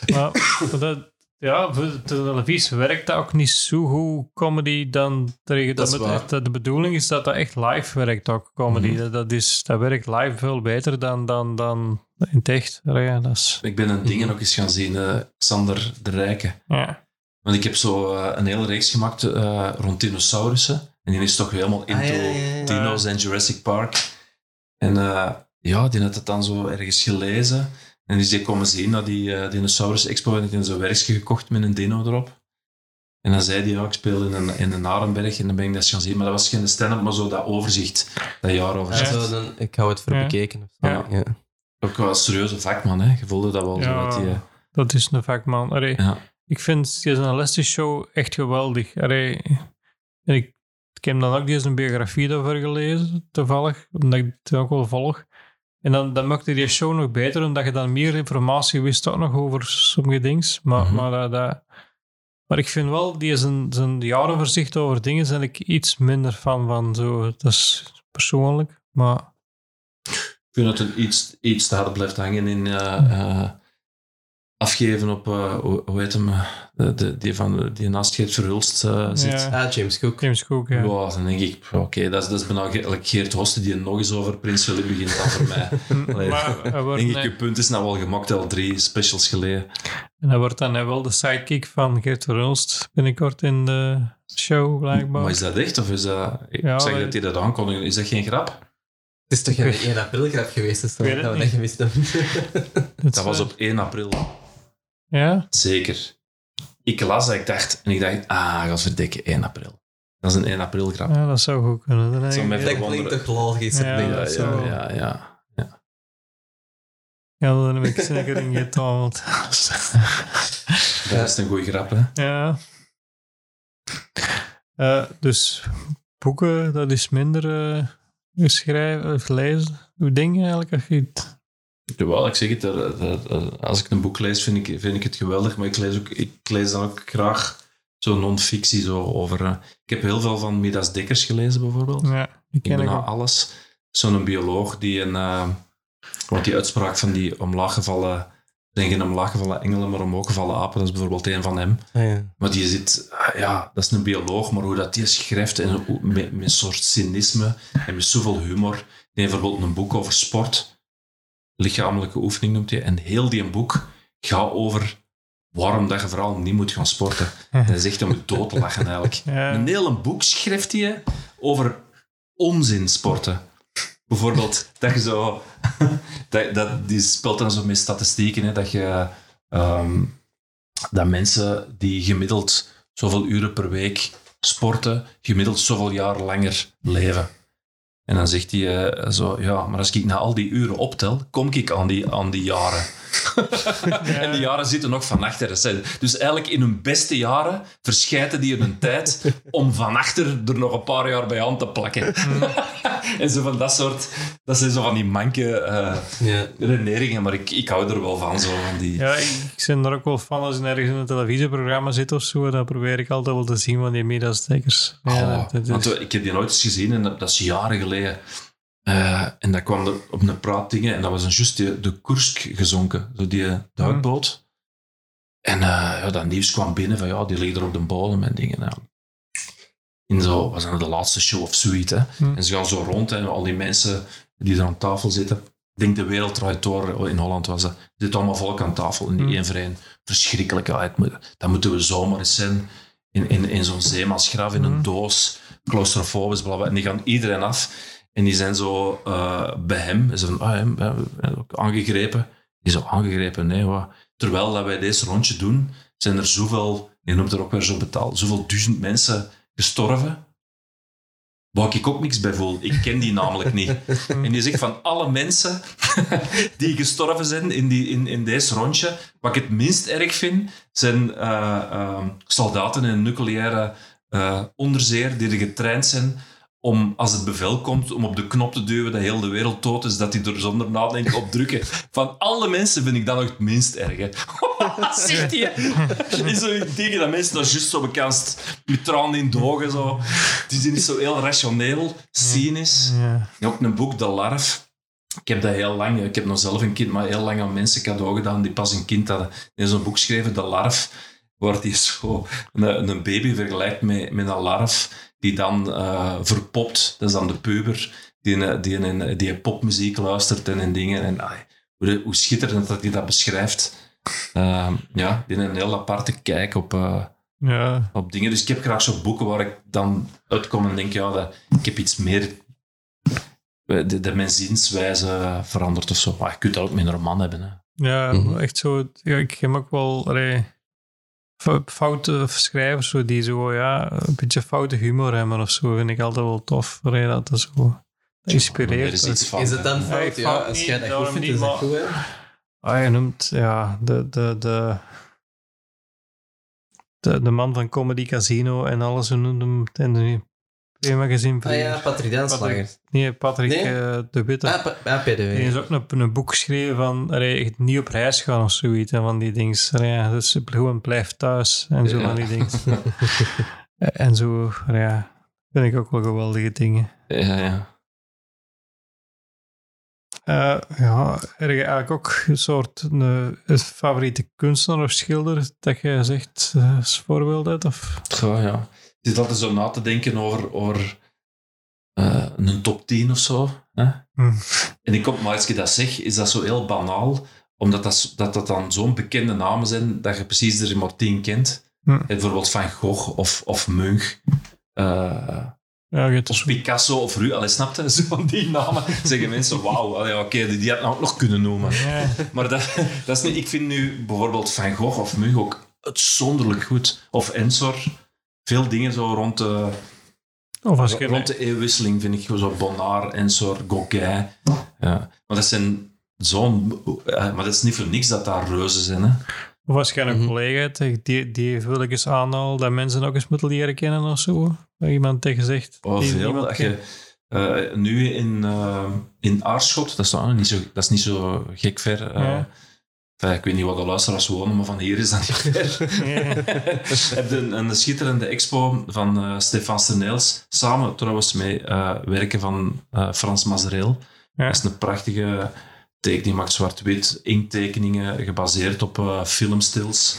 C: ja.
A: Maar dat, ja, voor de televisie werkt dat ook niet zo goed, comedy, dan tegen
C: Dat is
A: dat, de bedoeling is dat dat echt live werkt ook, comedy.
B: Mhm.
A: dat, dat, is, dat werkt live veel beter dan, dan, dan in het echt. Ja, dat is,
B: Ik ben een dingen ook eens gaan zien, eh, Xander de Rijke.
A: ja.
B: Want ik heb zo eh, een hele reeks gemaakt eh, rond dinosaurussen. En die is toch helemaal into
C: Ah, ja, ja, ja.
B: dino's en Jurassic Park. En eh, ja, die had het dan zo ergens gelezen. En die is die komen zien naar die eh, dinosaurus expo. En ik heb zo'n werkje gekocht met een dino erop. En dan zei hij, ja, ik speel in een, in een Arenberg. En dan ben ik dat eens gaan zien. Maar dat was geen stand-up, maar zo dat overzicht. Dat jaaroverzicht.
C: Dan, ik hou het voor
A: Ja.
C: bekeken. Of zo.
A: Ja.
C: Ja.
B: Ook wel een serieuze vakman, hè. Je voelde dat wel zo.
A: Ja.
B: Dat die,
A: Dat is een vakman. Allee,
B: ja.
A: Ik vind deze Leslie Show echt geweldig. Allee, en ik, ik heb dan ook deze biografie daarvoor gelezen, toevallig, omdat ik het ook wel volg. En dan, dan maakte die show nog beter, omdat je dan meer informatie wist ook nog over sommige dingen. Maar,
B: Mhm.
A: maar, dat, dat- maar ik vind wel, die zijn, zijn jaaroverzicht over dingen, ben ik iets minder fan van. Zo. Dat is persoonlijk, maar...
B: Ik vind dat het iets, iets te hard blijft hangen in eh, eh, afgeven op, eh, hoe, hoe heet hem, eh, de, de, die, van, die naast Geert Verhulst eh, zit.
A: Ja.
C: Ah, James Cook.
A: James Cook, ja.
B: Ja. dan denk ik, oké, dat, is, dat is bijna like Geert Hoste die nog eens over Prins Philip begint dan voor mij. Allee,
A: maar wordt,
B: denk ik,
A: nee.
B: je punt is nou wel gemaakt al drie specials geleden.
A: En hij wordt dan wel de sidekick van Geert Verhulst binnenkort in de show, blijkbaar.
B: Maar is dat echt, of is dat... Ik
A: Ja,
B: zeg dat hij dat aankondigt, is dat geen grap?
C: Het is toch geen 1 april grap geweest, dus
A: weet
C: dat we dat gemist hebben.
B: Dat was op 1 april.
A: Ja?
B: Zeker. Ik las dat, ik dacht, en ik dacht, ah, ga verdikken, 1 april. Dat is een 1 april grap.
A: ja, dat zou goed kunnen.
C: Dat
B: verwonderen.
C: klinkt toch logisch.
A: Ja,
B: Ja,
A: dat
B: ja,
A: zo.
B: ja, ja.
A: ja, dan heb ik zeker in getwijfeld.
B: Dat is een goede grap, hè?
A: ja. Eh, dus boeken, dat is minder uh, schrijven of lezen. Hoe denk je eigenlijk als je het...
B: Jawel, ik zeg het. als ik een boek lees, vind ik, vind ik het geweldig. Maar ik lees, ook, ik lees dan ook graag zo non-fictie zo over... Uh, ik heb heel veel van Midas Dekkers gelezen, bijvoorbeeld.
A: Ja, die ken ik,
B: ik alles. Zo'n bioloog die een... Uh, want die uitspraak van die omlaaggevallen zijn geen omlaaggevallen engelen, maar omhooggevallen apen. Dat is bijvoorbeeld een van hem.
C: Ah, ja.
B: Maar die zit, ah, ja, dat is een bioloog, maar hoe dat die schrijft en met, met een soort cynisme en met zoveel humor. Die heeft bijvoorbeeld een boek over sport, lichamelijke oefening noemt hij, en heel die boek gaat over waarom dat je vooral niet moet gaan sporten. Hij zegt om je dood te lachen eigenlijk. Een hele boek schrijft hij over onzin sporten. Bijvoorbeeld, dat je zo... Dat, dat, die speelt dan zo met statistieken, hè, dat je... Ehm, dat mensen die gemiddeld zoveel uren per week sporten, gemiddeld zoveel jaar langer leven. En dan zegt hij uh, zo, ja, maar als ik na al die uren optel, kom ik aan die, aan die jaren. en die jaren zitten nog van achter. Dus eigenlijk in hun beste jaren verschijten die een tijd om van achter er nog een paar jaar bij aan te plakken. Mm. en zo van dat soort... Dat zijn zo van die manke uh, ja. redeneringen, maar ik, ik hou er wel van. Zo, van die...
A: Ja, ik, ik ben er ook wel van als ik ergens in een televisieprogramma zit of zo, dan probeer ik altijd wel te zien van die middagstekkers.
B: Ja, oh, ik heb die nooit eens gezien en dat, dat is jaren geleden. Uh, en dat kwam er op een praat dingen en dat was dan juist de, de Kursk gezonken, zo die duikboot. En uh, ja, dat nieuws kwam binnen van ja, die liggen er op de bodem en dingen. Ja. In zo, was dat de laatste show of zoiets. Hè. En ze gaan zo rond en al die mensen die er aan tafel zitten. Ik denk de wereld draait door, in Holland was dat. Er zit allemaal volk aan tafel in die één voor één. Verschrikkelijk. dat moeten we zomaar eens zijn. In, in, in zo'n zeemansgraf, in een doos, claustrofobisch, bla, En die gaan iedereen af. En die zijn zo uh, bij hem, ze van, ah, hem, ja, aangegrepen. Die zo aangegrepen, nee, wat. Terwijl dat wij deze rondje doen, zijn er zoveel, je noemt er ook weer zo betaald, zoveel duizend mensen gestorven. Waar ik ook niks bij voel. Ik ken die namelijk niet. En die zegt van alle mensen die gestorven zijn in, die, in, in deze rondje, wat ik het minst erg vind, zijn uh, soldaten in een nucleaire uh, onderzeer die er getraind zijn om, als het bevel komt, om op de knop te duwen dat heel de wereld dood is, dat die er zonder nadenken op drukken. Van alle mensen vind ik dat nog het minst erg. Hè. Zegt hij? Is zo tegen dat mensen dat juist zo bekend met tranen in de ogen. Zo. Die zijn niet zo heel rationeel, cynisch. Ja. Ook een boek, De Larf. Ik heb dat heel lang, ik heb nog zelf een kind, maar heel lang aan mensen cadeau gedaan die pas een kind hadden. Die zo'n boek geschreven, De Larf, waar die zo een, een baby vergelijkt met, met een larf die dan uh, verpopt. Dat is dan de puber die, die, die, die popmuziek luistert en, en dingen. En, hoe, hoe, schitterend dat hij dat beschrijft. Uh, ja, die een heel aparte kijk op, uh, ja. op dingen. Dus ik heb graag zo'n boeken waar ik dan uitkom en denk, ja, dat, ik heb iets meer... De, de mijn zienswijze veranderd of zo. Maar je kunt dat ook met een roman hebben. Hè.
A: Ja, mhm. echt zo. Ja, ik heb ook wel foute schrijvers zo, die zo, ja, een beetje foute humor hebben of zo, vind ik altijd wel tof. dat is zo inspireert.
C: Is, iets van, is het dan fout? Ja, als jij dat goed vindt, is dat goed, hè?
A: Ah, je noemt, ja, de, de, de, de, de man van Comedy Casino en alles, hoe noemt hem? En
C: magazine Ah ja, Patrick Danslager.
A: Nee, Patrick uh, de Witte.
C: Ah, pa PDW. Die
A: is ook een, een boek geschreven van allee, niet op reis gaan of zoiets. En van die dingen. Ja, dus gewoon blijf thuis en zo van die dingen. en zo, ja, vind ik ook wel geweldige dingen.
B: Ja, ja.
A: Uh, ja, er je eigenlijk ook een soort een, een, favoriete kunstenaar of schilder dat je zegt als voorbeeld uit? Of?
B: Ja, ja zit altijd zo na te denken over, over uh, een top 10 of zo. Hè? Mm. En ik kom, maar als ik dat zeg, is dat zo heel banaal, omdat dat, dat, dat dan zo'n bekende namen zijn dat je precies er maar 10 kent. Mm. Bijvoorbeeld Van Gogh of, of Munch. Uh, ja, of Picasso of Ru, allee, snapte van die namen zeggen mensen, wauw, oké, okay, die, die had nou ook nog kunnen noemen. Maar dat, dat is niet, ik vind nu bijvoorbeeld Van Gogh of Munch ook uitzonderlijk goed. Of Ensor veel dingen zo rond de,
A: of
B: rond de eeuwwisseling vind ik zo Bonnard, Ensor, Gauguin. Ja. Maar dat zijn zo'n... Maar dat is niet voor niks dat daar reuzen zijn. Hè.
A: Of als je een
C: Mhm.
A: collega hebt, die, die wil ik eens aanhalen, dat mensen ook eens moeten leren kennen of zo. Waar iemand tegen zegt.
B: Oh,
A: die
B: veel. Dat je, eh, nu in, eh, in Aarschot, dat is, niet zo, dat is niet zo gek ver. eh,
A: Ja.
B: Ik weet niet wat de luisteraars wonen, maar van hier is dat niet ver. Je hebt een, een schitterende expo van eh, Stefan Steneels, samen trouwens met eh, werken van eh, Frans Mazereel.
A: Ja.
B: Dat is een prachtige tekening, maakt zwart-wit, inktekeningen gebaseerd op eh, filmstils.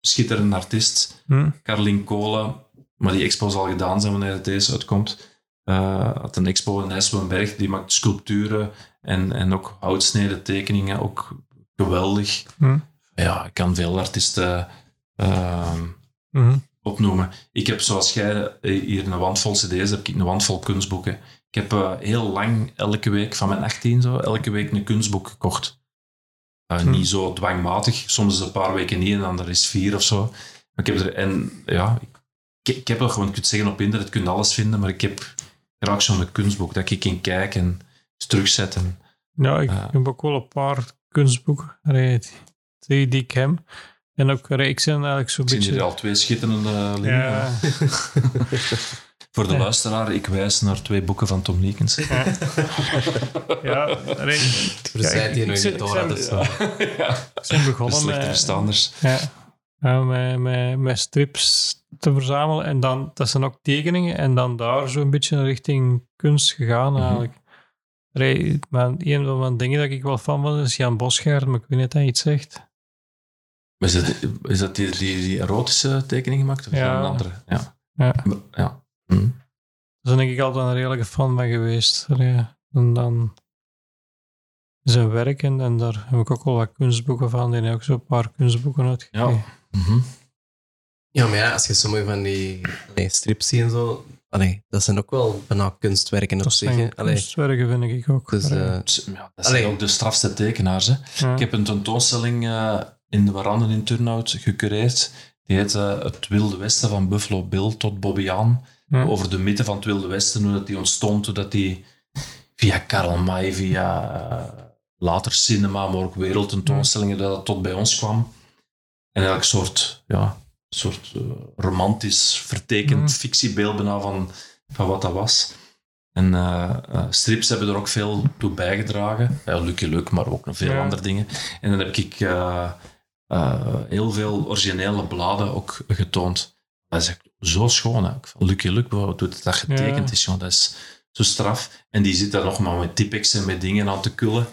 B: Schitterende artiest.
A: Hm.
B: Carlien Kolen, maar die expo zal gedaan zijn wanneer deze uitkomt. eh had een expo in IJsselenberg, die maakt sculpturen en, en ook houtsneden tekeningen, ook geweldig.
A: Hm.
B: Ja, ik kan veel artiesten ehm,
A: Mhm.
B: opnoemen. Ik heb, zoals jij eh, hier een wand vol cd's, heb ik een wand vol kunstboeken. Ik heb eh, heel lang, elke week, van mijn 18 zo, elke week een kunstboek gekocht. Eh,
A: Hm.
B: Niet zo dwangmatig, soms een paar weken niet en dan er is vier of zo. Maar ik heb er, en ja, ik, ik heb wel gewoon, je kunt zeggen op internet, je kunt alles vinden, maar ik heb graag zo'n kunstboek dat ik in kijk en terugzet. En,
A: Ja, ik heb ook wel een paar kunstboeken allee, die, die ik heb. En ook reeksen eigenlijk zo'n
B: ik zie
A: beetje.
B: hier al twee schitterende eh, liggen.
A: Ja,
B: Voor de
A: Ja.
B: luisteraar, ik wijs naar twee boeken van Tom Leekens.
A: ja. ja allee,
C: Verzijt hier
A: ik
C: nog niet
A: ik
C: door. zo.
B: ja.
A: ik ben begonnen met,
B: verstanders.
A: ja, ja, met, met, met strips te verzamelen. En dan, dat zijn ook tekeningen. En dan daar zo'n beetje richting kunst gegaan
B: Mhm.
A: eigenlijk. Maar een van mijn dingen dat ik wel van was, is Jan Bosgaard, maar ik weet niet of hij iets zegt.
B: Is dat, is dat die, die, die erotische tekening gemaakt? Of
A: Ja.
B: een andere? Ja.
A: Ja.
B: ja. Hm.
A: Daar ben ik altijd een redelijke fan van geweest. En dan zijn werk, en, en daar heb ik ook wel wat kunstboeken van. Die hebben ook zo'n paar kunstboeken uitgegeven.
B: Ja. Mhm.
C: Ja, maar ja, als je sommige van die allee, strips ziet en zo, allee, dat zijn ook wel bijna kunstwerken op
A: Dat
C: zich.
A: zijn
C: hè. Allee,
A: kunstwerken, vind ik ook.
C: dus, eh,
B: ja, dat zijn ook de strafste tekenaars. Hè.
A: ja.
B: Ik heb een tentoonstelling eh, in de Waranden in Turnhout gecureerd. Die heet eh, Het Wilde Westen van Buffalo Bill tot Bobbejaan.
A: Ja.
B: Over de mythe van het Wilde Westen, hoe dat die ontstond, hoe dat die via Karl May, via later cinema, maar ook wereldtentoonstellingen, dat dat tot bij ons kwam. En een soort, ja, soort eh, romantisch vertekend
A: Mm.
B: fictiebeeld bijna van, van wat dat was. En eh, eh, strips hebben er ook veel toe bijgedragen. Ja, Lucky Luke, maar ook nog veel
A: Ja.
B: andere dingen. En dan heb ik heel veel originele bladen ook getoond. Dat is echt zo schoon. Hè. Vond Lucky Luke, bijvoorbeeld, dat getekend
A: Ja.
B: is, jongen, dat is zo straf. En die zit daar nog maar met typex en met dingen aan te kullen.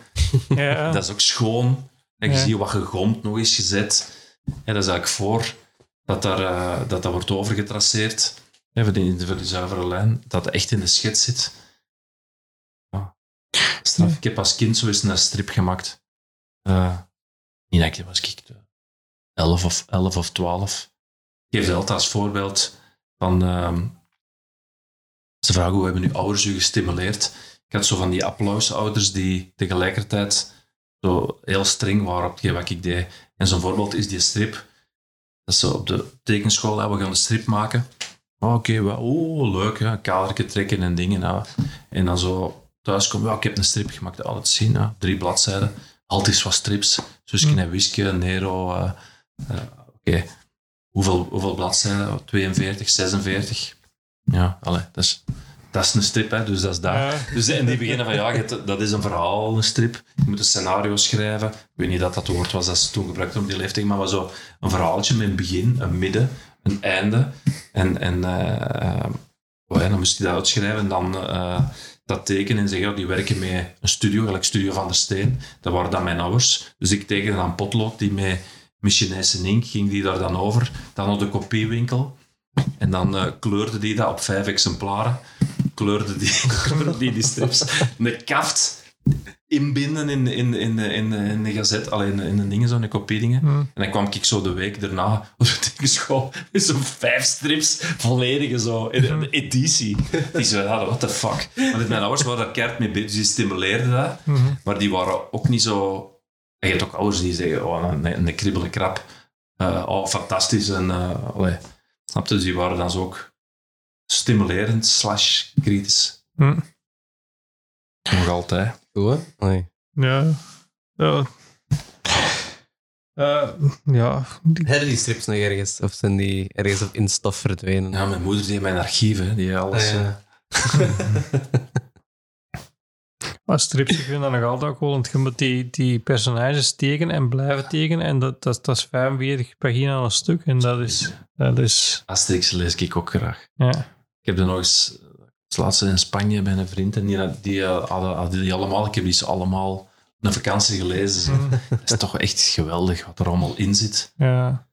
A: Ja.
B: Dat is ook schoon. En je ziet wat gegomd nog is gezet. Ja, dat is eigenlijk voor dat, daar, eh, dat dat wordt overgetraceerd. Ja, voor, die, voor zuivere lijn. Dat echt in de schets zit. Ja. Ik heb als kind zo eens een strip gemaakt. Eh niet dat ik, was ik eh, 11 of, 11 of 12. Ik geef altijd als voorbeeld van... ehm, ze vragen hoe hebben uw ouders u gestimuleerd? Ik had zo van die applausouders die tegelijkertijd zo heel streng waren op wat ik deed. En zo'n voorbeeld is die strip. Dat is zo op de tekenschool, we gaan een strip maken. Oh, Oké, oh, leuk, kadertje trekken en dingen. En dan zo thuis komen, ja, ik heb een strip gemaakt, altijd zien, hè, drie bladzijden. Altijd wat strips, Suske en Wiske, Nero. eh, eh, Oké, hoeveel, hoeveel bladzijden? 42, 46. Ja, allee, dat is, dat is een strip, hè, dus dat is daar.
A: Ja.
B: Dus, en die beginnen van, ja, dat is een verhaal, een strip. Je moet een scenario schrijven. Ik weet niet dat dat het woord was dat ze toen gebruikten op die leeftijd, maar was zo een verhaaltje met een begin, een midden, een einde. En, en eh, oh ja, dan moest hij dat uitschrijven en dan eh, dat tekenen en zeggen, ja, die werken met een studio, gelijk Studio van der Steen. Dat waren dan mijn ouders. Dus ik tekende dan potlood, die met, met Chinese ink ging die daar dan over. Dan naar de kopiewinkel. En dan kleurde die dat op vijf exemplaren. Kleurde die, kleurde die, die strips. Een kaft inbinden in, in, in, in, in de gazet, alleen in de dingen, zo'n kopiedingen.
A: Hm.
B: En dan kwam ik zo de week daarna op de tekenschool met zo'n vijf strips, volledige zo, in
A: Hm.
B: de editie. Die zo, ja, what the fuck. Maar mijn ouders waren daar keihard mee bezig, dus die stimuleerden dat.
A: Mhm.
B: Maar die waren ook niet zo... Je hebt ook ouders die zeggen, oh, een, een kribbele krap. Eh, oh, fantastisch. En, allee. Snap je? Dus die waren dan zo ook stimulerend slash kritisch.
A: Hm.
B: Nog altijd.
C: Goed, hè? Allee.
A: Ja. ja. Eh, ja, die-
C: Hebben die strips nog ergens? Of zijn die ergens op in stof verdwenen?
B: Ja, mijn moeder die in mijn archief, hè, die alles...
C: Ah,
B: eh,
C: ja.
A: maar strips, ik vind dat nog altijd ook wel, want je moet die, die personages tekenen en blijven tekenen. En dat, dat, dat is 45 pagina aan een stuk. En dat is, dat is
B: Asterix lees ik ook graag.
A: ja.
B: Ik heb er nog eens, als laatste in Spanje bij een vriend, en die, die eh, hadden, hadden die allemaal, ik heb die ze allemaal een vakantie gelezen. zeg. Dat is toch echt geweldig wat er allemaal in zit.
A: Ja.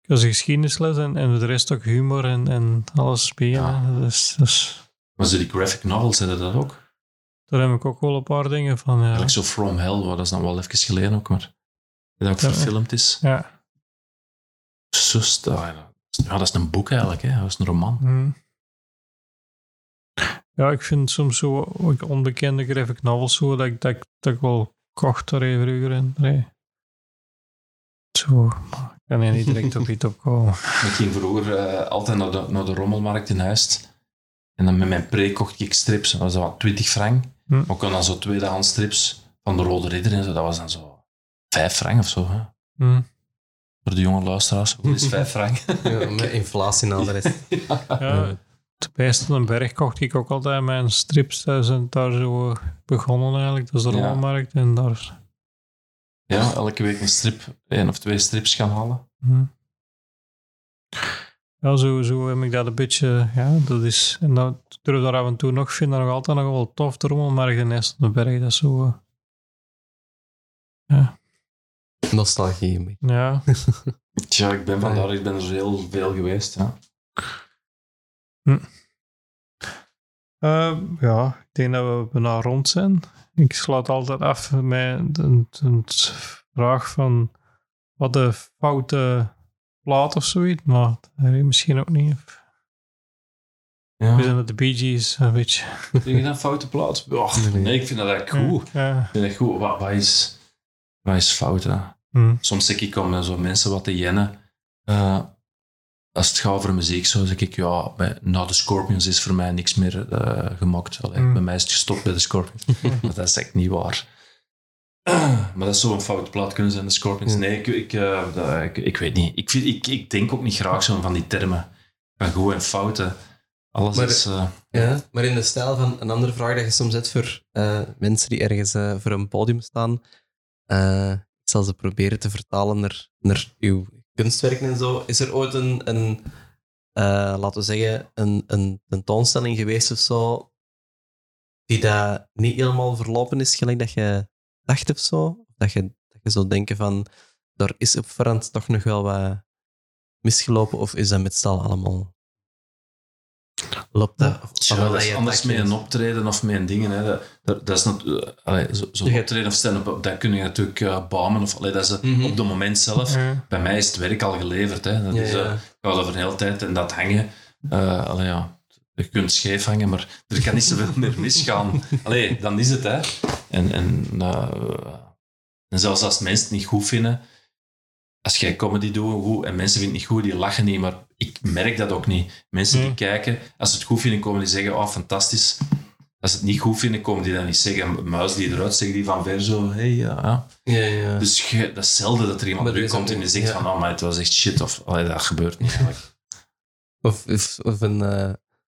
A: Dat is een geschiedenisles en, en de rest ook humor en, en alles bij.
B: Ja.
A: Dus, dus,
B: Maar zo die graphic novels, hebben dat ook?
A: daar heb ik ook wel een paar dingen van. Ja.
B: Eigenlijk zo From Hell, dat is dan wel even geleden ook, maar dat ook
A: Ja.
B: verfilmd is.
A: ja.
B: Zus, dat, ja, dat is een boek eigenlijk, hè. dat is een roman.
A: Hm. Ja, ik vind soms zo ook onbekende graphic novels zo dat ik, dat, ik- dat ik wel kocht daar even vroeger en nee. Zo, ik kan er niet direct op iets opkomen.
B: Ik ging vroeger eh, altijd naar de, naar de rommelmarkt in Huist. En dan met mijn pre kocht ik strips. Dat was dan wat 20 frank.
A: Hm.
B: Maar ik kon dan zo tweedehands strips van de Rode Ridder en zo. Dat was dan zo 5 frank of zo. Hè.
A: Hm.
B: Voor de jonge luisteraars. Hoe is 5 frank?
C: Ja, met inflatie en al de rest.
A: Ja, bij Stellenberg kocht ik ook altijd mijn strips. Daar zijn daar zo begonnen eigenlijk. Dat is de
B: Ja.
A: rommelmarkt en daar...
B: Ja, elke week een strip, één of twee strips gaan halen.
A: Hm. Ja, zo, zo heb ik dat een beetje, ja, dat is, en dat durf daar af en toe nog, vind dat nog altijd nog wel tof, de rommelmarkt in Estelberg, dat is zo, eh,
C: Nostalgie. een beetje.
A: ja.
B: Tja, ik ben vandaar, ik ben er heel veel geweest. Ja.
A: Eh, ja, ik denk dat we bijna rond zijn. Ik sluit altijd af met de, de vraag van wat de foute plaat of zoiets, maar dat weet ik misschien ook niet.
B: Ja.
A: We zijn het de Bee Gees, een beetje.
B: Vind je dat een foute plaats? Och,
C: Nee, nee.
B: nee, ik vind dat eigenlijk goed.
A: Ja.
B: Ik vind dat goed. Wat, wat, is, wat is fout? Hè?
A: Hm.
B: Soms zeg ik om zo mensen wat te jennen. eh, als het gaat over muziek, zo zeg ik, ja, bij, na de Scorpions is voor mij niks meer eh gemaakt. Allee,
A: Mm.
B: Bij mij is het gestopt bij de Scorpions. maar dat is echt niet waar. maar dat zou een foute plaat kunnen zijn, de Scorpions. Nee, ik, ik, eh, dat- ik, ik weet niet. Ik, vind, ik, ik denk ook niet graag zo van die termen. Van goed en fouten. Alles
C: Maar-
B: is... eh,
C: Ja, maar in de stijl van een andere vraag dat je soms hebt voor eh, mensen die ergens eh, voor een podium staan. Zal ze proberen te vertalen naar, naar uw kunstwerken en zo. Is er ooit een, een eh, laten we zeggen, een, een tentoonstelling geweest of zo, die dat niet helemaal verlopen is gelijk dat je dacht of zo? Dat je, dat je zou denken van, daar is op voorhand toch nog wel wat misgelopen, of is dat met stal allemaal... Loopt dat? Wat
B: dat is anders met een optreden of met een dingen. Hè. Dat, dat, dat is nat- eh, allee, zo- zo'n
C: Ja.
B: optreden of stand-up, dat kun je natuurlijk uh, bamen. Of, allee, dat is
C: Mhm.
B: op het moment zelf.
A: Ja.
B: Bij mij is het werk al geleverd. Hè. Dat
C: Ja,
B: is,
C: ja.
B: eh, gaat over een hele tijd en dat hangen. eh allee, ja, je kunt scheef hangen, maar er kan niet zoveel meer misgaan. Allee, dan is het. Hè. En, en, eh, en zelfs als mensen het niet goed vinden, als jij comedy doet goed, en mensen vinden het niet goed, die lachen niet, maar ik merk dat ook niet. Mensen die
A: Nee.
B: kijken, als ze het goed vinden, komen die zeggen, oh, fantastisch. Als ze het niet goed vinden, komen die dan niet zeggen, muis die eruit, zeggen die van ver zo, hey, ja. ja.
C: Ja, ja.
B: Dus je, dat is zelden dat er iemand
C: Maar
B: bij
C: er
B: u
C: is
B: komt en die zegt
C: ja.
B: van, oh, maar het was echt shit, of allee, dat gebeurt niet eigenlijk.
C: Of, of, of een, eh,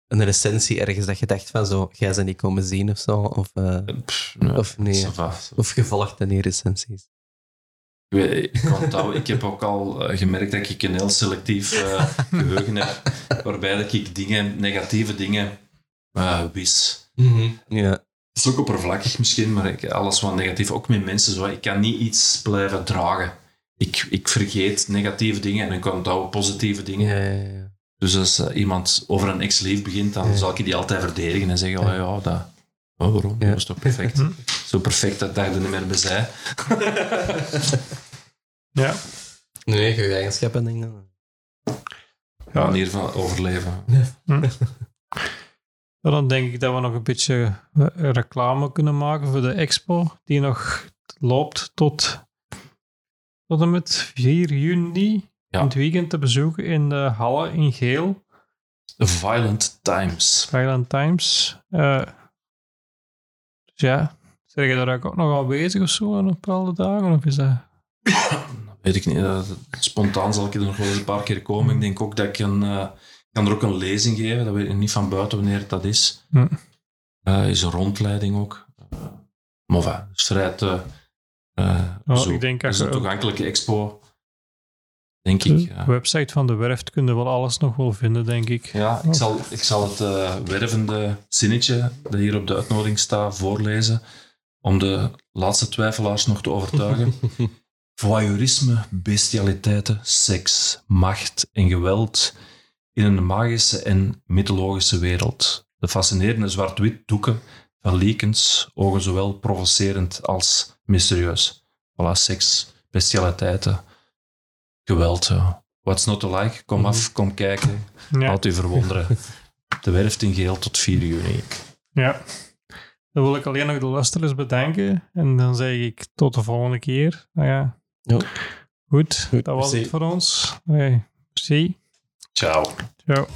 C: een recensie ergens dat je dacht van zo, jij ze niet komen zien of zo. Of, eh,
B: Pff, nee,
C: of nee. Of gevolgd aan die recensies.
B: Ik, ik, heb ook al eh, gemerkt dat ik een heel selectief eh, geheugen heb, waarbij dat ik dingen, negatieve dingen eh, wist.
C: Ja.
B: Het is ook oppervlakkig misschien, maar ik, alles wat negatief, ook met mensen zo, ik kan niet iets blijven dragen. Ik, ik vergeet negatieve dingen en ik onthoud positieve dingen.
C: Ja, ja, ja.
B: Dus als iemand over een ex-lief begint, dan
C: Ja.
B: zal ik die altijd verdedigen en zeggen, oh ja, dat... Oh, waarom?
C: Ja.
B: Dat is toch perfect?
A: Hm.
B: Zo perfect dat ik daar niet meer bij zei.
A: Ja.
C: Nee, goede eigenschappen, denk ik. dan.
A: Ja.
B: Manier van overleven.
A: Ja, dan denk ik dat we nog een beetje eh, reclame kunnen maken voor de expo, die nog loopt tot, tot en met 4 juni.
B: Ja.
A: In het weekend te bezoeken in de Halle in Geel,
B: Violent Times.
A: Thailand Times. Eh, dus ja, zeg je daar ook nog bezig of zo aan bepaalde dagen? Of is dat...
B: Weet ik niet. Spontaan zal ik er nog wel eens een paar keer komen. Ik denk ook dat ik een, ik kan er ook een lezing geven. Dat weet ik niet van buiten wanneer dat is.
A: Hm.
B: Eh, is een rondleiding ook. Uh, het vrij te...
A: Oh,
B: zo.
A: ik denk
B: Het
A: als
B: is een toegankelijke expo. Denk ik.
A: De
B: ja.
A: website van de werft kun je wel alles nog wel vinden, denk ik.
B: Ja, ik zal, ik zal het eh, wervende zinnetje dat hier op de uitnodiging staat voorlezen, om de laatste twijfelaars nog te overtuigen. Voyeurisme, bestialiteiten, seks, macht en geweld in een magische en mythologische wereld. De fascinerende zwart-wit doeken van Likens ogen zowel provocerend als mysterieus. Voilà, seks, bestialiteiten, geweld. ja. What's not to like? Kom af, kom kijken.
A: Ja,
B: Laat u verwonderen. De werft in geel tot 4 juni.
A: ja. Dan wil ik alleen nog de luisteraars bedanken. En dan zeg ik tot de volgende keer. Nou
C: ja.
A: Goed,
C: Goed,
A: dat was
C: merci.
A: het voor ons. Hey, merci.
B: Ciao.
A: Ciao.